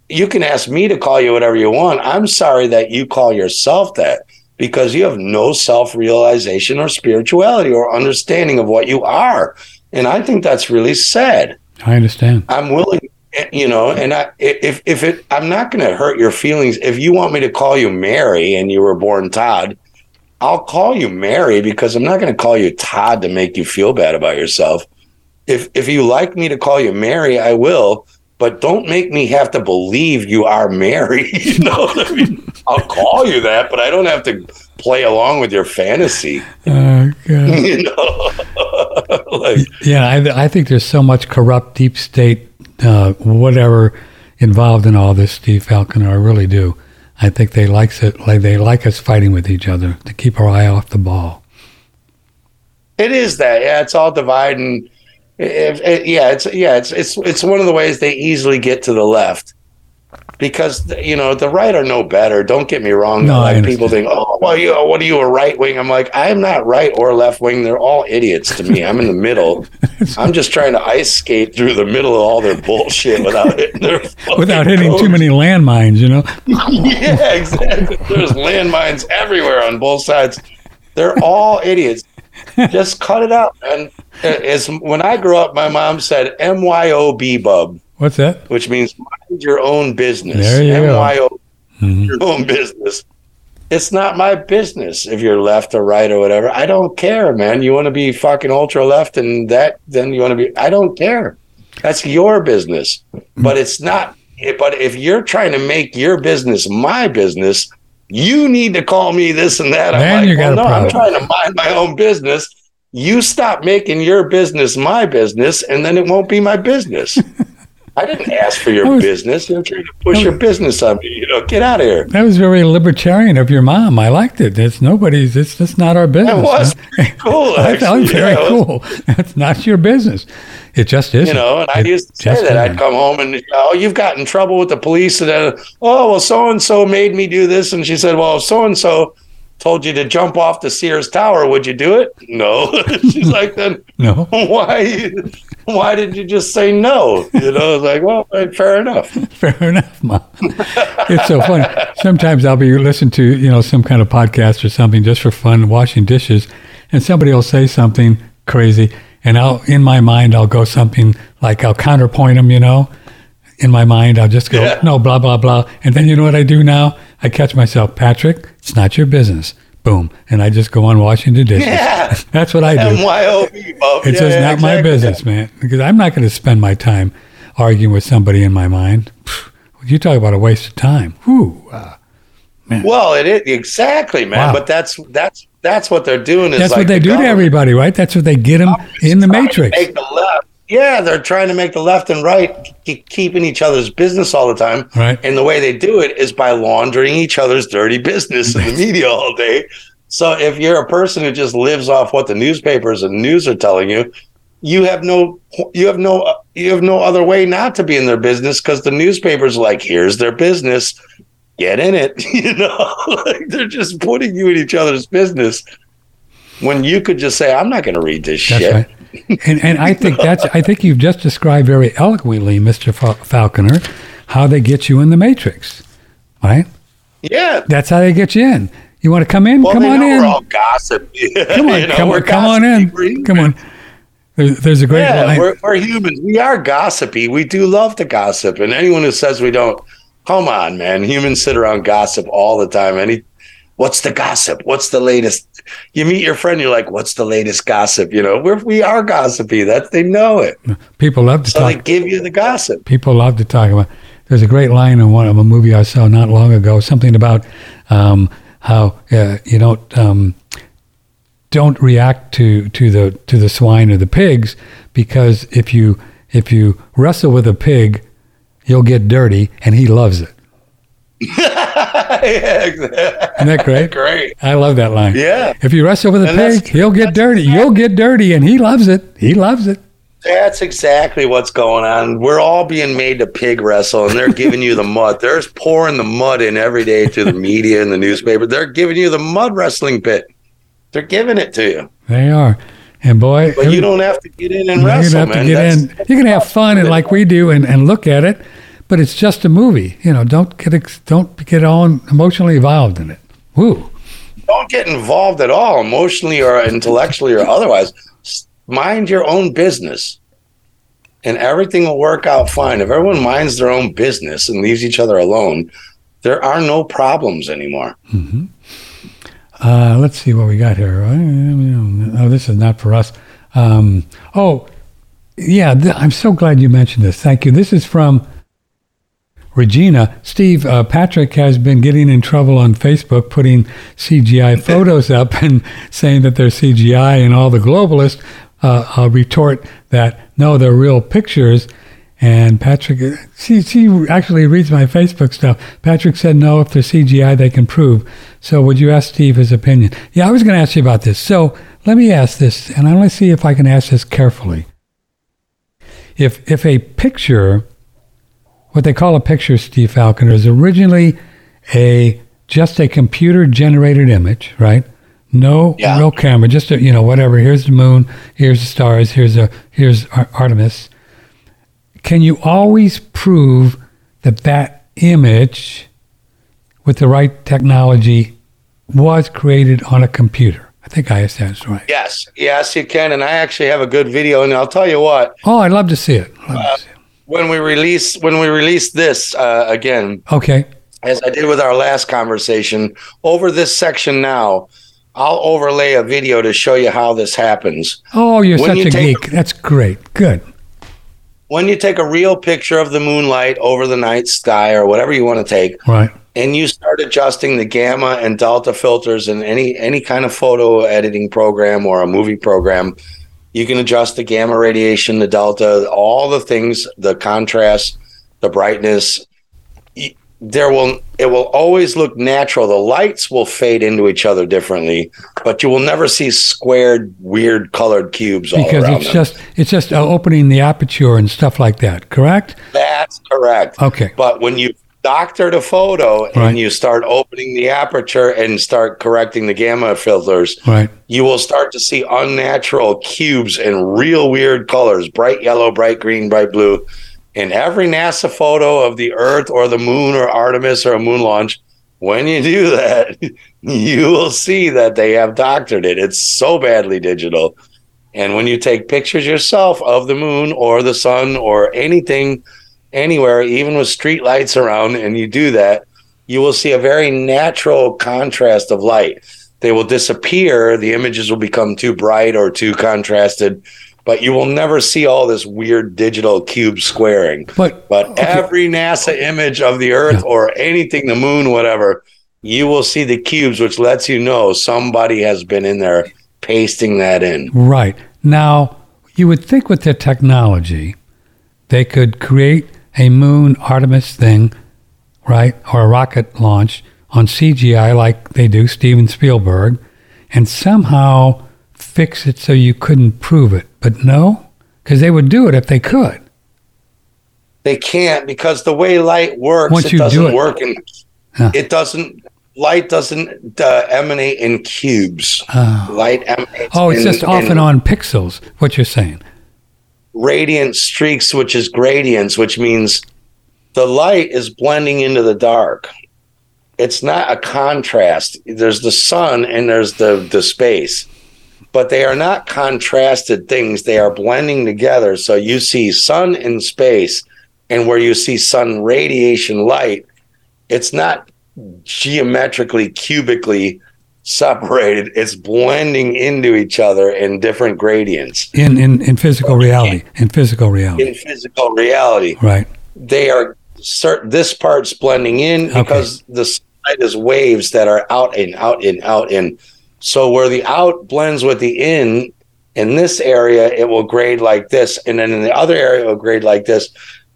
You can ask me to call you whatever you want. I'm sorry that you call yourself that because you have no self realization or spirituality or understanding of what you are. And I think that's really sad. I understand. I'm willing, you know, and I, if, if it, I'm not going to hurt your feelings. If you want me to call you Mary and you were born Todd, I'll call you Mary because I'm not going to call you Todd to make you feel bad about yourself. If if you like me to call you Mary, I will, but don't make me have to believe you are Mary. you know, I mean, I'll call you that, but I don't have to play along with your fantasy. Uh, you know, like, yeah, I, I think there's so much corrupt deep state, uh, whatever involved in all this, Steve Falconer. I really do. I think they likes it like they like us fighting with each other to keep our eye off the ball. It is that, yeah. It's all dividing. If, if, yeah, it's yeah, it's it's it's one of the ways they easily get to the left because you know the right are no better. Don't get me wrong. No, like people think, oh, well, you oh, what are you a right wing? I'm like, I'm not right or left wing. They're all idiots to me. I'm in the middle. I'm just trying to ice skate through the middle of all their bullshit without hitting their without hitting codes. too many landmines. You know. yeah, exactly. There's landmines everywhere on both sides. They're all idiots. Just cut it out. And as when I grew up, my mom said M Y O B bub. What's that? Which means mind your own business. There you M go. O mm-hmm. your own business. It's not my business if you're left or right or whatever. I don't care, man. You want to be fucking ultra left and that, then you want to be. I don't care. That's your business. Mm. But it's not. Eh, but if you're trying to make your business my business, you need to call me this and that. I'm Then like, you got well, no, I'm trying to mind my own business. You stop making your business my business, and then it won't be my business. I didn't ask for your was- business. You're trying to push your business on me. You know, get out of here. That was very libertarian of your mom. I liked it. It's nobody's. It's just not our business. That was cool. I thought was very Yeah, it was- cool. That's not your business. It just is. You know, and I used to say that I'd come home and oh, you've got in trouble with the police, and then oh, well, so and so made me do this, and she said, well, so and so told you to jump off the Sears Tower, would you do it? No. She's like, then No. why? Why did you just say no? You know, it's like, well, eh, fair enough. Fair enough, mom. it's so funny. Sometimes I'll be listening to you know some kind of podcast or something just for fun, washing dishes, and somebody will say something crazy, and I'll in my mind I'll go something like I'll counterpoint them, you know. In my mind, I'll just go Yeah. no blah blah blah, and then you know what I do now? I catch myself, Patrick. It's not your business. Boom, and I just go on washing the dishes. Yeah. That's what I do. M-Y-O-B, Bob. It's Yeah, just yeah, not my business, man. Because I'm not going to spend my time arguing with somebody in my mind. You talk about a waste of time. Whew. Uh, Well, it is exactly, man. Wow. But that's that's that's what they're doing. Is that's like what they the do to everybody, right? That's what they get them in the matrix. Make the left. Yeah, they're trying to make the left and right keep keeping each other's business all the time. Right. And the way they do it is by laundering each other's dirty business in the media all day. So if you're a person who just lives off what the newspapers and news are telling you, you have no you have no you have no other way not to be in their business because the newspapers are like here's their business get in it you know like they're just putting you in each other's business when you could just say i'm not going to read this That's shit right. And, and I think that's, I think you've just described very eloquently, Mr. Fal- Falconer, how they get you in the matrix, right? yeah That's how they get you in. You want to come in? well, come on in. we're all gossip come on, come on, come on in. Come on. There's, there's a great yeah line. we're, we're humans we are gossipy we do love to gossip and anyone who says we don't Come on, man. Humans sit around gossip all the time. Any what's the gossip? What's the latest? You meet your friend, you're like, what's the latest gossip? You know, we're, we are gossipy. That they know it. People love to So talk. they give you the gossip. people love to talk about. There's a great line in one of a movie I saw not long ago, something about um, how uh, you don't um, don't react to, to the to the swine or the pigs because if you if you wrestle with a pig, you'll get dirty, and he loves it. yeah, exactly. Isn't that great? Great. I love that line. Yeah. If you wrestle with a And pig, he'll get dirty. You'll get dirty, and he loves it. He loves it. That's exactly what's going on. We're all being made to pig wrestle, and they're giving you the mud. They're pouring the mud in every day to the media and the newspaper. They're giving you the mud wrestling pit. They're giving it to you, They are. And boy, but you don't have to get in and you wrestle, have to man. get That's- in. You can have fun and like we do and, and look at it, but it's just a movie. You know, don't get ex- don't get all emotionally involved in it. Woo. Don't get involved at all, emotionally or intellectually or otherwise. Mind your own business, and everything will work out fine. If everyone minds their own business and leaves each other alone, there are no problems anymore. Uh, let's see what we got here. Oh, this is not for us. Um, oh, yeah, th- I'm so glad you mentioned this. Thank you. This is from Regina. Steve, uh, Patrick has been getting in trouble on Facebook putting CGI photos up and saying that they're CGI, and all the globalists uh, uh, retort that no, they're real pictures. And Patrick, she, she actually reads my Facebook stuff. Patrick said, no, if they're CGI, they can prove. So would you ask Steve his opinion? Yeah, I was going to ask you about this. So let me ask this, and I want to see if I can ask this carefully. If, if a picture, what they call a picture, Steve Falconer, is originally a just a computer generated image, right? No Yeah. real camera, just a, you know whatever. Here's the moon, here's the stars, here's a here's Ar- Artemis can you always prove that that image with the right technology was created on a computer? I think I asked that right. Yes, yes, you can. And I actually have a good video, and I'll tell you what. Oh, I'd love to see it. Love to uh, see it. When we release when we release this uh, again, Okay. as I did with our last conversation, over this section now, I'll overlay a video to show you how this happens. Oh, you're When such you a geek. That's great. Good. When you take a real picture of the moonlight over the night sky or whatever you want to take, Right. and you start adjusting the gamma and delta filters in any any kind of photo editing program or a movie program you can adjust the gamma radiation the delta all the things the contrast the brightness there will it will always look natural the lights will fade into each other differently but you will never see squared weird colored cubes all Because it's them. just it's just uh, opening the aperture and stuff like that. Correct? that's correct Okay. But when you doctor the photo and you start opening the aperture and start correcting the gamma filters, Right. you will start to see unnatural cubes in real weird colors bright yellow, bright green, bright blue. In every NASA photo of the Earth or the moon or Artemis or a moon launch, when you do that, you will see that they have doctored it. It's so badly digital. And when you take pictures yourself of the moon or the sun or anything anywhere, even with street lights around, and you do that, you will see a very natural contrast of light. They will disappear. The images will become too bright or too contrasted, but you will never see all this weird digital cube squaring. But But okay. every NASA image of the Earth or anything, the moon, whatever, you will see the cubes, which lets you know somebody has been in there pasting that in. Right. Now, you would think with their technology, they could create a moon Artemis thing, right? Or a rocket launch on CGI like they do, Steven Spielberg, and somehow fix it so you couldn't prove it. But no, because they would do it if they could. They can't because the way light works, Once it you do doesn't it. work. Huh. It doesn't. Light doesn't uh, emanate in cubes. Light emanates. Oh, it's in- just off in and on pixels, what you're saying. Radiant streaks, which is gradients, which means the light is blending into the dark. It's not a contrast. There's the sun and there's the, the space, but they are not contrasted things. They are blending together. So you see sun in space, and where you see sun radiation light it's not geometrically, cubically separated. It's blending into each other in different gradients In in, in physical reality. In physical reality. in physical reality. Right. They are certain. This part's blending in Okay. because the side is waves that are out and out and out and so where the out blends with the in in this area it will grade like this and then in the other area it will grade like this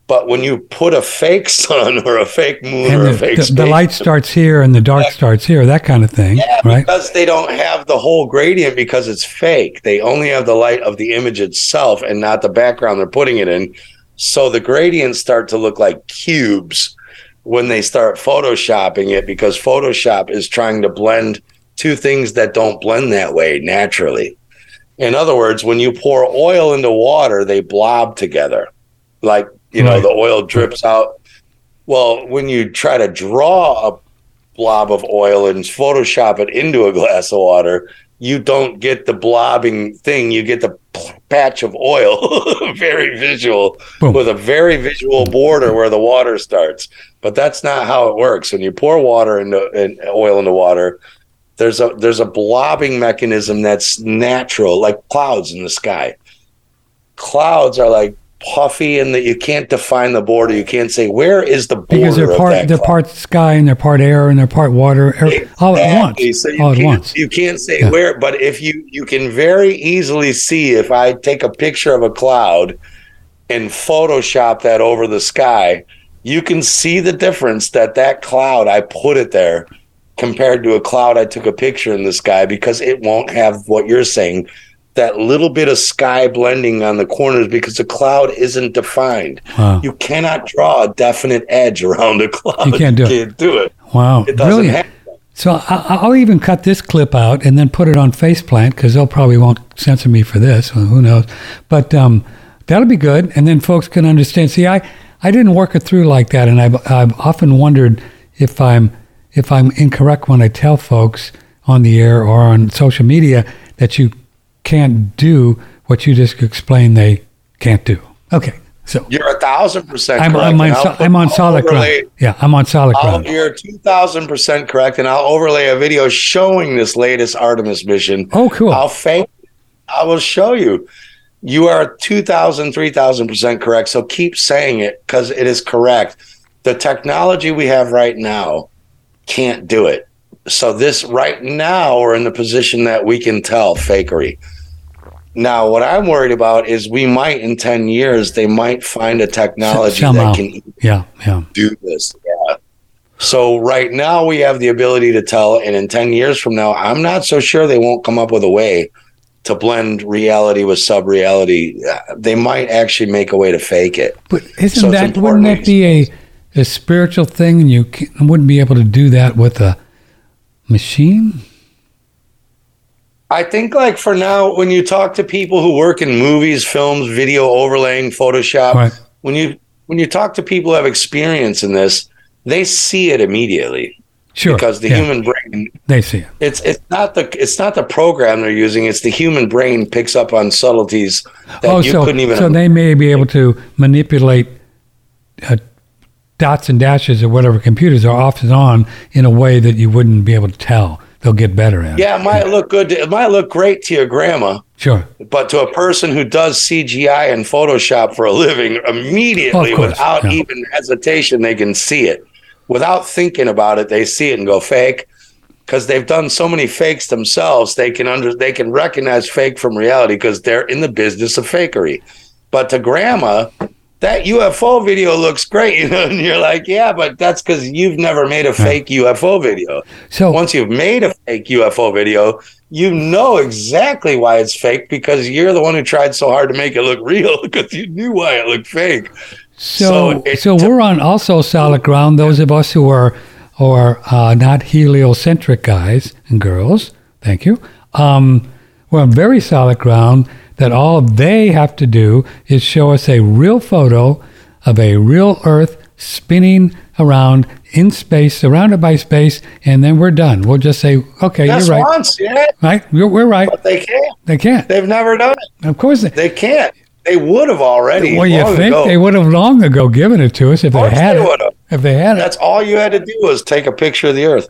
but when you put a fake sun or a fake moon And or the, a fake the, the light starts here and the dark starts here, that kind of thing. yeah, right? because they don't have the whole gradient because it's fake. They only have the light of the image itself and not the background they're putting it in. So the gradients start to look like cubes when they start photoshopping it because Photoshop is trying to blend two things that don't blend that way naturally. In other words, when you pour oil into water, they blob together. Like, you know, the oil drips out. Well, when you try to draw a blob of oil and Photoshop it into a glass of water, you don't get the blobbing thing. You get the patch of oil, very visual, Boom. with a very visual border where the water starts. But that's not how it works. When you pour water into and oil into water, there's a there's a blobbing mechanism that's natural, like clouds in the sky. Clouds are like puffy and that you can't define the border. You can't say where is the border Because they're part they're cloud? part sky and they're part air and they're part water air, all at once. So you all at can't, once. You can't say Yeah. where, but if you you can very easily see if I take a picture of a cloud and Photoshop that over the sky, you can see the difference that that cloud I put it there compared to a cloud I took a picture in the sky because it won't have what you're saying. That little bit of sky blending on the corners because the cloud isn't defined. Wow. You cannot draw a definite edge around a cloud. You can't do it. Can't do it. Wow. It doesn't Brilliant. happen. So I, I'll even cut this clip out and then put it on Faceplant because they'll probably won't censor me for this. Well, who knows? But um, that'll be good, and then folks can understand. See, I, I didn't work it through like that, and I've, I've often wondered if I'm if I'm incorrect when I tell folks on the air or on social media that you can't do what you just explained they can't do. Okay, so You're a thousand percent I'm, correct. I'm, on, I'll so- I'm on solid overlay- ground. Yeah, I'm on solid I'll- ground. you're two thousand percent correct, and I'll overlay a video showing this latest Artemis mission. Oh, cool. I'll fake. I will show you. You are 2,000, 3,000 percent correct. So keep saying it because it is correct. The technology we have right now can't do it. So this right now we're in the position that we can tell fakery. Now, what I'm worried about is we might in 10 years, they might find a technology Somehow. that can Yeah, yeah. do this. Yeah. So right now we have the ability to tell, and in 10 years from now, I'm not so sure they won't come up with a way to blend reality with sub reality. Uh, they might actually make a way to fake it. But isn't So that wouldn't that be a, a spiritual thing, and you can, wouldn't be able to do that with a machine? I think, like for now, when you talk to people who work in movies, films, video overlaying, Photoshop, Right. when you when you talk to people who have experience in this, they see it immediately Sure, because the yeah, human brain they see it. it's it's not the it's not the program they're using it's the human brain picks up on subtleties that oh, you so couldn't even so they may be able to manipulate uh, dots and dashes or whatever computers are off and on in a way that you wouldn't be able to tell. They'll get better at it. yeah it might look good to, it might look great to your grandma Sure. but to a person who does CGI and Photoshop for a living immediately course, without yeah. even hesitation they can see it without thinking about it they see it and go fake because they've done so many fakes themselves they can under they can recognize fake from reality because they're in the business of fakery but to grandma that UFO video looks great, you know, and you're like, yeah, but that's because you've never made a fake UFO video. So Once you've made a fake UFO video, you know exactly why it's fake because you're the one who tried so hard to make it look real because you knew why it looked fake. So, So so, we're on also solid ground. Those of us who are, are uh, not heliocentric guys and girls, thank you. Um, we're on very solid ground that all they have to do is show us a real photo of a real Earth spinning around in space, surrounded by space, and then we're done. We'll just say, okay, you're right. once, yeah, Right? We're, we're right. but they can't. They can't. They've never done it. Of course. They, They can't. They would have already. Well, you think ago. they would have long ago given it to us if they had they it. would've. If they had it. That's all you had to do was take a picture of the Earth,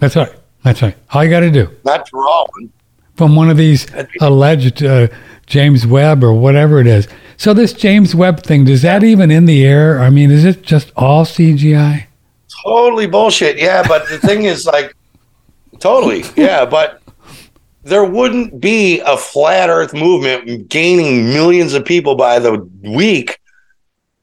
That's right. That's right. All you got to do not draw one. From one of these alleged uh, James Webb or whatever it is. So this James Webb thing, does that even in the air? I mean, is it just all CGI? Totally bullshit. Yeah, but the thing is, like, totally. Yeah, but there wouldn't be a flat Earth movement gaining millions of people by the week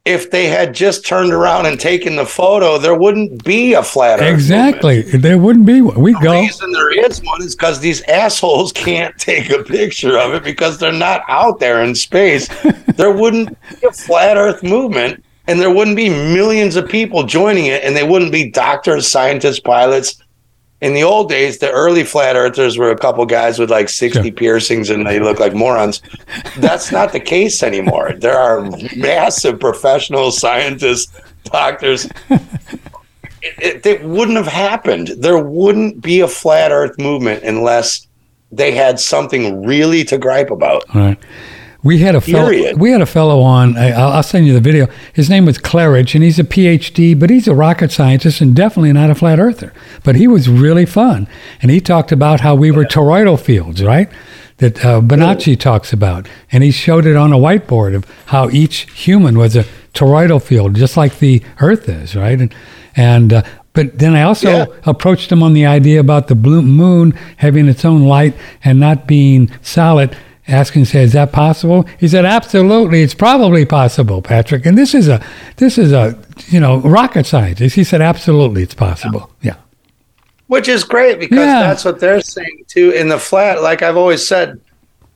if they had just turned around and taken the photo. There wouldn't be a flat Earth. movement. Exactly. There wouldn't be one. We The go. reason there is one is because these assholes can't take a picture of it because they're not out there in space. there wouldn't be a flat Earth movement, and there wouldn't be millions of people joining it, and they wouldn't be doctors, scientists, pilots. In the old days, the early flat earthers were a couple guys with like 60 Sure. piercings and they look like morons. That's not the case anymore. There are massive professional scientists, doctors, it, it wouldn't have happened. There wouldn't be a flat Earth movement unless they had something really to gripe about. All right. We had a fellow, Period. we had a fellow on. I'll I'll send you the video. His name was Claridge, and he's a PhD, but he's a rocket scientist and definitely not a flat earther. But he was really fun, and he talked about how we were toroidal fields, right? That uh, Bonacci talks about, and he showed it on a whiteboard of how each human was a toroidal field, just like the Earth is, right? And and uh, but then I also Yeah. approached him on the idea about the blue moon having its own light and not being solid. Asking, say, is that possible? He said, absolutely. It's probably possible, Patrick. And this is a, this is a, you know, rocket scientist. He said, absolutely, it's possible. Yeah. Which is great because Yeah. that's what they're saying too. In the flat, like I've always said,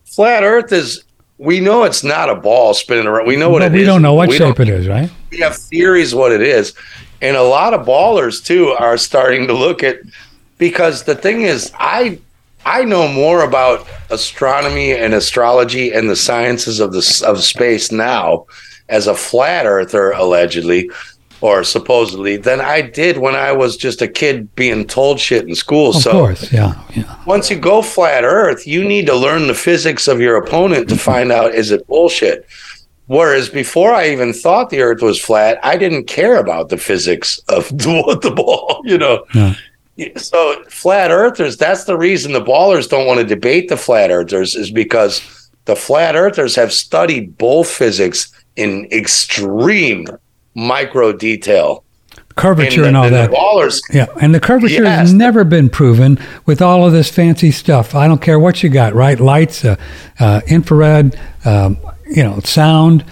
flat Earth is. We know it's not a ball spinning around. We know what but it we is. don't know what We shape it is, right? we have theories what it is and a lot of ballers too are starting to look at because the thing is i i know more about astronomy and astrology and the sciences of the of space now as a flat earther allegedly or supposedly than i did when i was just a kid being told shit in school Of so course. Yeah. Yeah. once you go flat earth you need to learn the physics of your opponent to mm-hmm. find out is it bullshit whereas before i even thought the earth was flat i didn't care about the physics of the, the ball you know Yeah. So flat earthers that's the reason the ballers don't want to debate the flat earthers is because the flat earthers have studied both physics in extreme micro detail Curvature the- and all that. ballers Yeah, and the curvature has never been proven with all of this fancy stuff. I don't care what you got, right? Lights, uh, uh, infrared, um, you know, sound.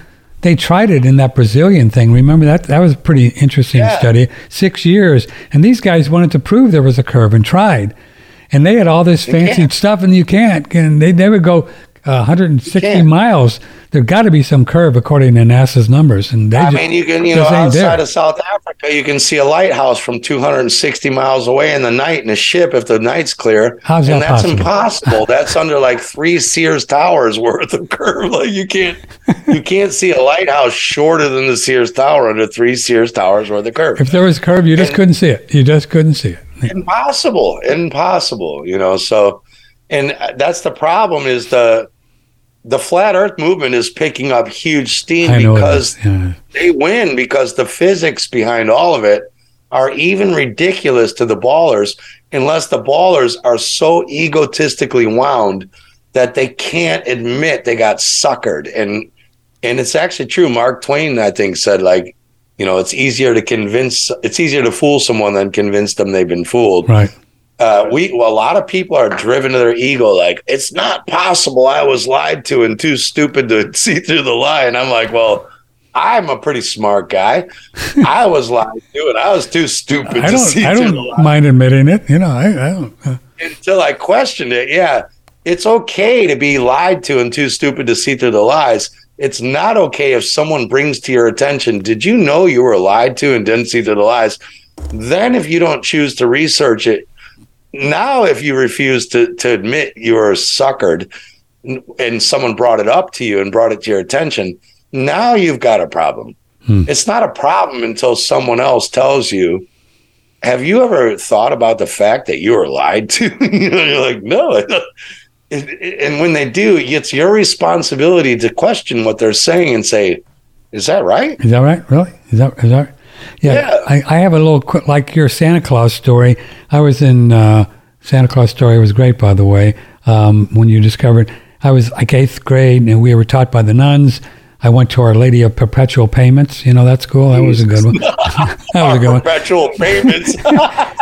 They tried it in that Brazilian thing. Remember that? That was a pretty interesting Yeah. study. Six years, and these guys wanted to prove there was a curve and tried, and they had all this fancy stuff, and you can't. And they they would go. Uh, 160 miles. There got to be some curve according to NASA's numbers, and they I just, mean, you can, you know, ain't there. outside of South Africa, you can see a lighthouse from 260 miles away in the night in a ship if the night's clear. How's and that that's possible? impossible. that's under like three Sears Towers worth of curve. Like you can't, you can't see a lighthouse shorter than the Sears Tower under three Sears Towers worth of curve. If there was curve, you just And- couldn't see it. You just couldn't see it. impossible, impossible. You know, so and that's the problem is the the flat Earth movement is picking up huge steam because. Yeah. they win because the physics behind all of it are even ridiculous to the ballers unless the ballers are so egotistically wound that they can't admit they got suckered and and it's actually true mark twain i think said like you know it's easier to convince it's easier to fool someone than convince them they've been fooled Right. Uh, we well, a lot of people are driven to their ego like it's not possible i was lied to and too stupid to see through the lie and i'm like well i'm a pretty smart guy i was lied to and i was too stupid I to see don't. I don't mind admitting it. You know, I, I don't. uh, until i questioned it yeah it's okay to be lied to and too stupid to see through the lies it's not okay if someone brings to your attention did you know you were lied to and didn't see through the lies then if you don't choose to research it now if you refuse to to admit you were suckered and someone brought it up to you and brought it to your attention now you've got a problem hmm. it's not a problem until someone else tells you have you ever thought about the fact that you were lied to you know you're like no I don't." it- it- and when they do, it's your responsibility to question what they're saying and say, "Is that right?" Is that right? Really? Is that is that? Yeah. Yeah. I, I have a little qu- like your Santa Claus story. I was in uh, Santa Claus story was great, by the way. Um, when you discovered, I was like eighth grade, and we were taught by the nuns. I went to Our Lady of Perpetual Payments. You know that school. That was a good one. that was a good one. Perpetual payments.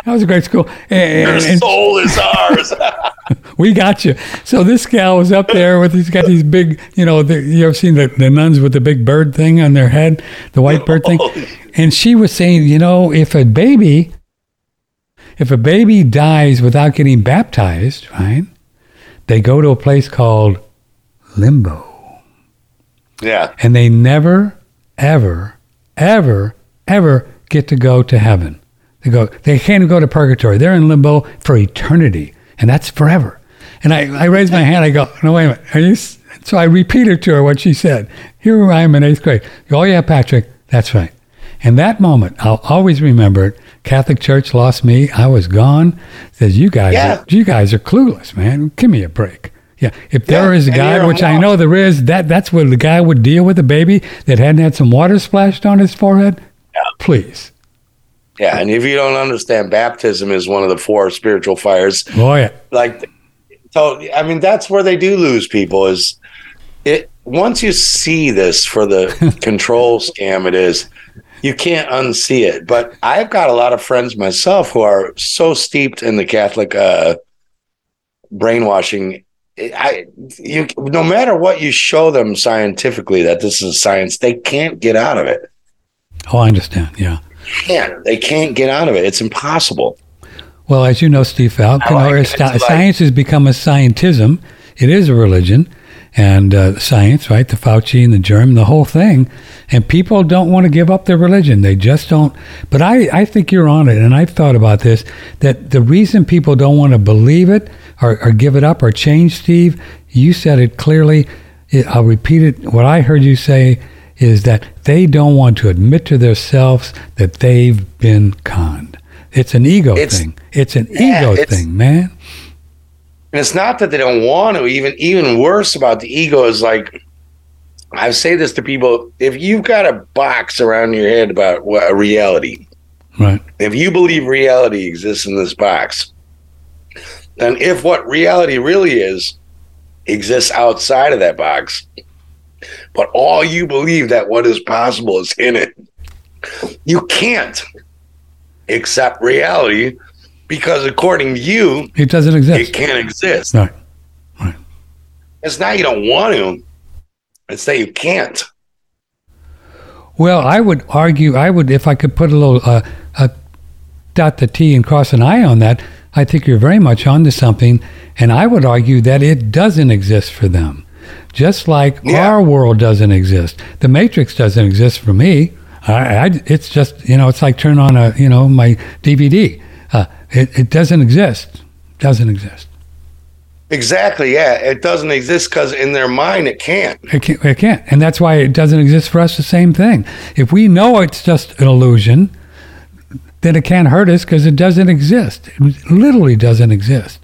That was a great school. And, Your and- soul is ours. we got you. So this gal was up there with he's got these big, you know, the, you ever seen the, the nuns with the big bird thing on their head, the white bird thing? And she was saying, you know, if a baby, if a baby dies without getting baptized, right, they go to a place called limbo, yeah. and they never, ever, ever, ever get to go to heaven. They go, they can't go to purgatory. They're in limbo for eternity, and that's forever. And I, I raised my hand. I go, no, wait a minute. Are you? s-" So I repeated to her what she said. Here I am in eighth grade. Oh yeah, Patrick, that's right. And that moment, I'll always remember it. Catholic Church lost me. I was gone. Says you guys, Yeah. are, you guys are clueless, man. Give me a break. Yeah, if there Yeah, is a God, which I know there is, that that's where the guy would deal with a baby that hadn't had some water splashed on his forehead. Please, Yeah. And if you don't understand, baptism is one of the four spiritual fires. oh yeah, like so i mean that's where they do lose people is it once you see this for the control scam it is you can't unsee it but i've got a lot of friends myself who are so steeped in the catholic uh brainwashing i you no matter what you show them scientifically that this is science they can't get out of it oh I understand. Yeah. can't they can't get out of it it's impossible Well, as you know, Steve Falcon, I like or it. like- science has become a scientism. It is a religion, and uh, science, right? The Fauci and the germ, the whole thing. And people don't want to give up their religion. They just don't. But I, I think you're on it, and I've thought about this. That the reason people don't want to believe it or, or give it up or change, Steve, you said it clearly. It, I'll repeat it. What I heard you say is that they don't want to admit to themselves that they've been conned. It's an ego It's- thing. It's an Yeah, ego it's- thing, man. And it's not that they don't want to. Even even worse about the ego is like I say this to people: if you've got a box around your head about what a reality, Right. if you believe reality exists in this box, then if what reality really is exists outside of that box, but all you believe that what is possible is in it, you can't accept reality because according to you, It doesn't exist. it can't exist. Right. It's not you don't want to. It's that you can't. Well, I would argue, I would, if I could put a little, uh, uh, dot the T and cross an I on that, I think you're very much onto something. And I would argue that it doesn't exist for them. Just like Yeah. our world doesn't exist. The Matrix doesn't exist for me. I, I, it's just, you know, it's like turn on a, you know, my DVD. Uh, it, it doesn't exist. Doesn't exist. Exactly. Yeah. It doesn't exist because in their mind it can't. It can't, it can't. And that's why it doesn't exist for us the same thing. If we know it's just an illusion, then it can't hurt us because it doesn't exist. It literally doesn't exist.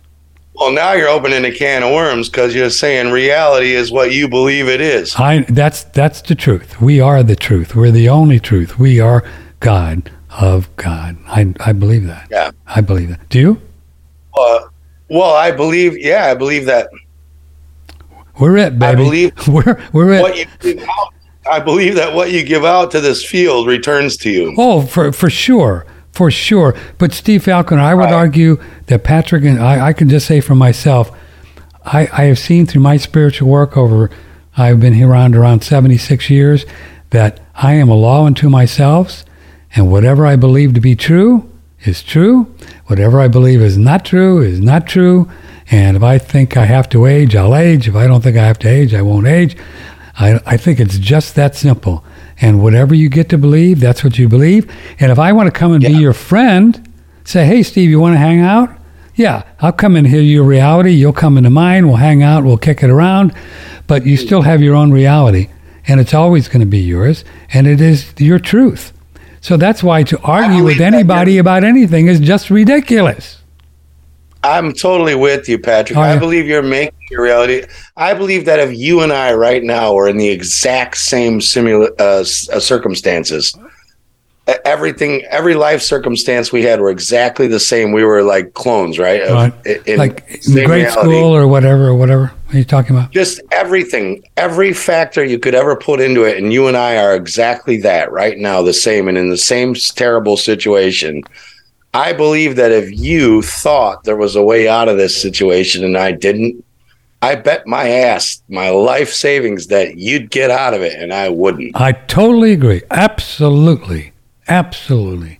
Well, now you're opening a can of worms because you're saying reality is what you believe it is. I, that's, that's the truth. We are the truth. We're the only truth. We are God of God. I, I believe that. Yeah. I believe that. Do you? Uh, well, I believe. Yeah, I believe that We're it, baby. believe we're, we're it. what you give out. I believe that what you give out to this field returns to you. Oh, for for sure, for sure. But Steve Falcon, I would Right. argue that Patrick and I, I can just say for myself, I, I have seen through my spiritual work over, I've been here around around seventy six years, that I am a law unto myself, and whatever I believe to be true is true. Whatever I believe is not true is not true. And if I think I have to age, I'll age. If I don't think I have to age, I won't age. I, I think it's just that simple. And whatever you get to believe, that's what you believe. And if I want to come and be your friend, say, hey, Steve, you want to hang out? Yeah, I'll come and hear your reality. You'll come into mine. We'll hang out. We'll kick it around. But you still have your own reality. And it's always going to be yours. And it is your truth. So that's why to argue with anybody about anything is just ridiculous. I'm totally with you, Patrick. Oh, I believe you're making your reality. I believe that if you and I right now were in the exact same simula- uh, uh, circumstances, everything, every life circumstance we had were exactly the same. We were like clones, right? Right. in like in grade reality. school or whatever, or whatever. What are you talking about? just everything, every factor you could ever put into it, and you and I are exactly that right now, the same, and in the same terrible situation. I believe that if you thought there was a way out of this situation and I didn't, I bet my ass, my life savings, that you'd get out of it, and I wouldn't. I totally agree. Absolutely, absolutely.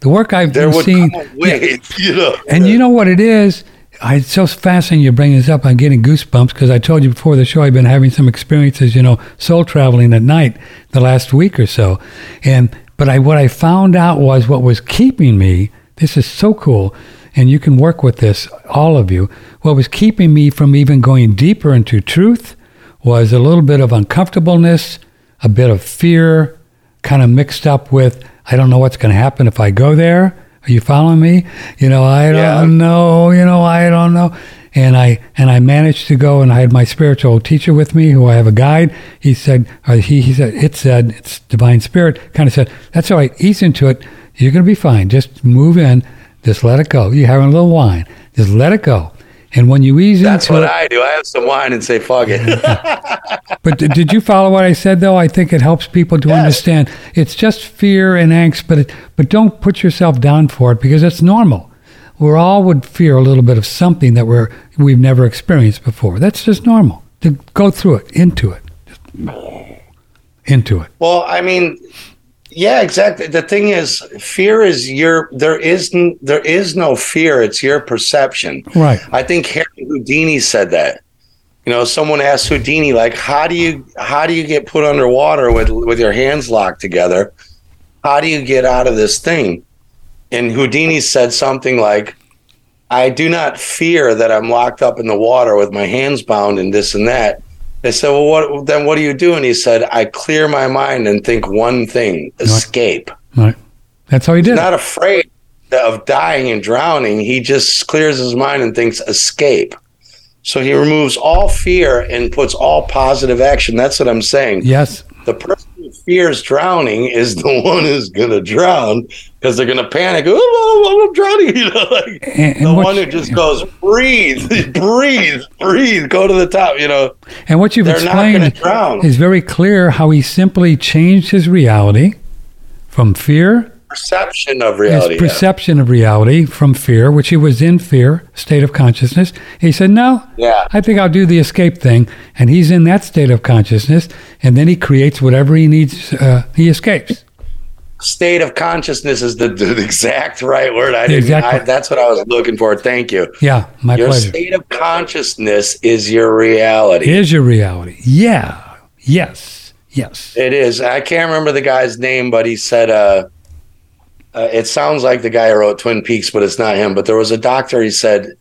The work I've There been would seeing, way, you know. and you know what it is. I, it's so fascinating you bring this up. I'm getting goosebumps because I told you before the show I've been having some experiences, you know, soul traveling at night the last week or so, and but I what I found out was what was keeping me. This is so cool, and you can work with this, all of you. What was keeping me from even going deeper into truth was a little bit of uncomfortableness, a bit of fear, kind of mixed up with I don't know what's going to happen if I go there. Are you following me? You know, I don't Yeah. know. You know, I don't know. And I and I managed to go, and I had my spiritual teacher with me, who I have a guide. He said, he he said, it said, it's divine spirit. Kind of said, that's all right. Ease into it. You're going to be fine. Just move in. Just let it go. You're having a little wine. Just let it go. And when you ease That's into what it, I do. I have some wine and say, fuck it. but d- did you follow what I said though? I think it helps people to Yes. understand it's just fear and angst, but it, but don't put yourself down for it because it's normal. We're all would fear a little bit of something that we're we've never experienced before. That's just normal. To go through it, into it, Just into it. Well, I mean, yeah, exactly. The thing is, fear is your there isn't there is no fear. It's your perception. Right. I think Harry Houdini said that. You know, someone asked Houdini, like, how do you how do you get put underwater with with your hands locked together? How do you get out of this thing? And Houdini said something like, I do not fear that I'm locked up in the water with my hands bound and this and that. They said, Well, what then what do you do? And he said, I clear my mind and think one thing escape. Right. That's how he did. it. Not afraid of dying and drowning. He just clears his mind and thinks escape. So he removes all fear and puts all positive action. That's what I'm saying. Yes. The person fears drowning is the one who's going to drown because they're going to panic. Oh, I'm drowning. You know, like And, and the one who just goes, breathe, breathe, breathe, go to the top. You know, and what you've they're not going explained is very clear. How he simply changed his reality from fear Perception of reality. his yeah. perception of reality from fear, which he was in fear, state of consciousness. He said, No, Yeah. I think I'll do the escape thing. And he's in that state of consciousness. And then he creates whatever he needs, uh, he escapes. State of consciousness is the, the exact right word. I didn't. exact I, that's what I was looking for. Thank you. Yeah, my Your pleasure. state of consciousness is your reality. Is your reality. Yeah. Yes. Yes. It is. I can't remember the guy's name, but he said, uh, uh, it sounds like the guy who wrote Twin Peaks, but it's not him. But there was a doctor, he said,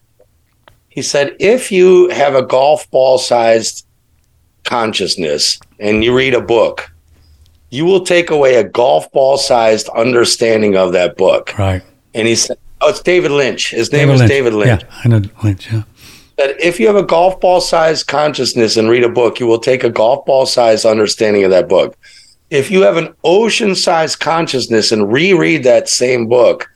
he said, if you have a golf ball sized consciousness and you read a book, you will take away a golf ball sized understanding of that book. Right. And he said, oh, it's David Lynch. His name David is Lynch. David Lynch. Yeah, I know Lynch. Yeah. that if you have a golf ball sized consciousness and read a book, you will take a golf ball sized understanding of that book. If you have an ocean sized consciousness and reread that same book,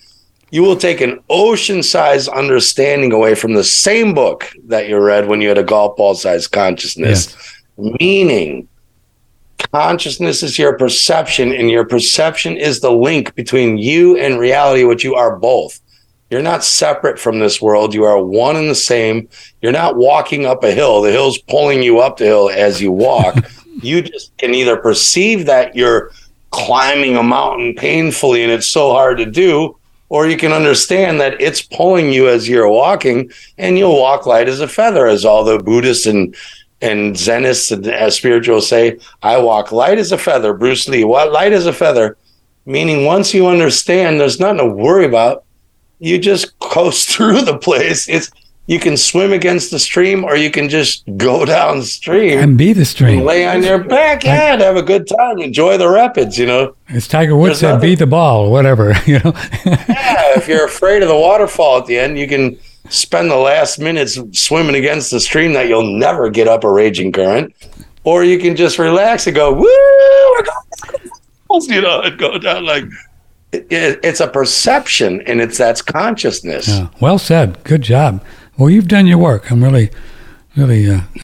you will take an ocean sized understanding away from the same book that you read when you had a golf ball sized consciousness. Meaning, consciousness is your perception, and your perception is the link between you and reality, which you are both. You're not separate from this world. You are one and the same. You're not walking up a hill. The hill's pulling you up the hill as you walk. you just can either perceive that you're climbing a mountain painfully and it's so hard to do, or you can understand that it's pulling you as you're walking and you'll walk light as a feather, as all the Buddhists and and Zenists and as spirituals say, I walk light as a feather. Bruce Lee, what light as a feather? Meaning, once you understand, there's nothing to worry about you just coast through the place. It's you can swim against the stream or you can just go downstream And be the stream. lay on your back yeah, and have a good time. Enjoy the rapids, you know. As Tiger Woods There's said, be the ball, whatever, you know. Yeah, if you're afraid of the waterfall at the end, you can spend the last minutes swimming against the stream that you'll never get up a raging current, or you can just relax and go, woo, we're going, you know, and go down like it, it, it's a perception and it's that's consciousness. Yeah. Well said. Good job. Well, you've done your work. I'm really, really uh,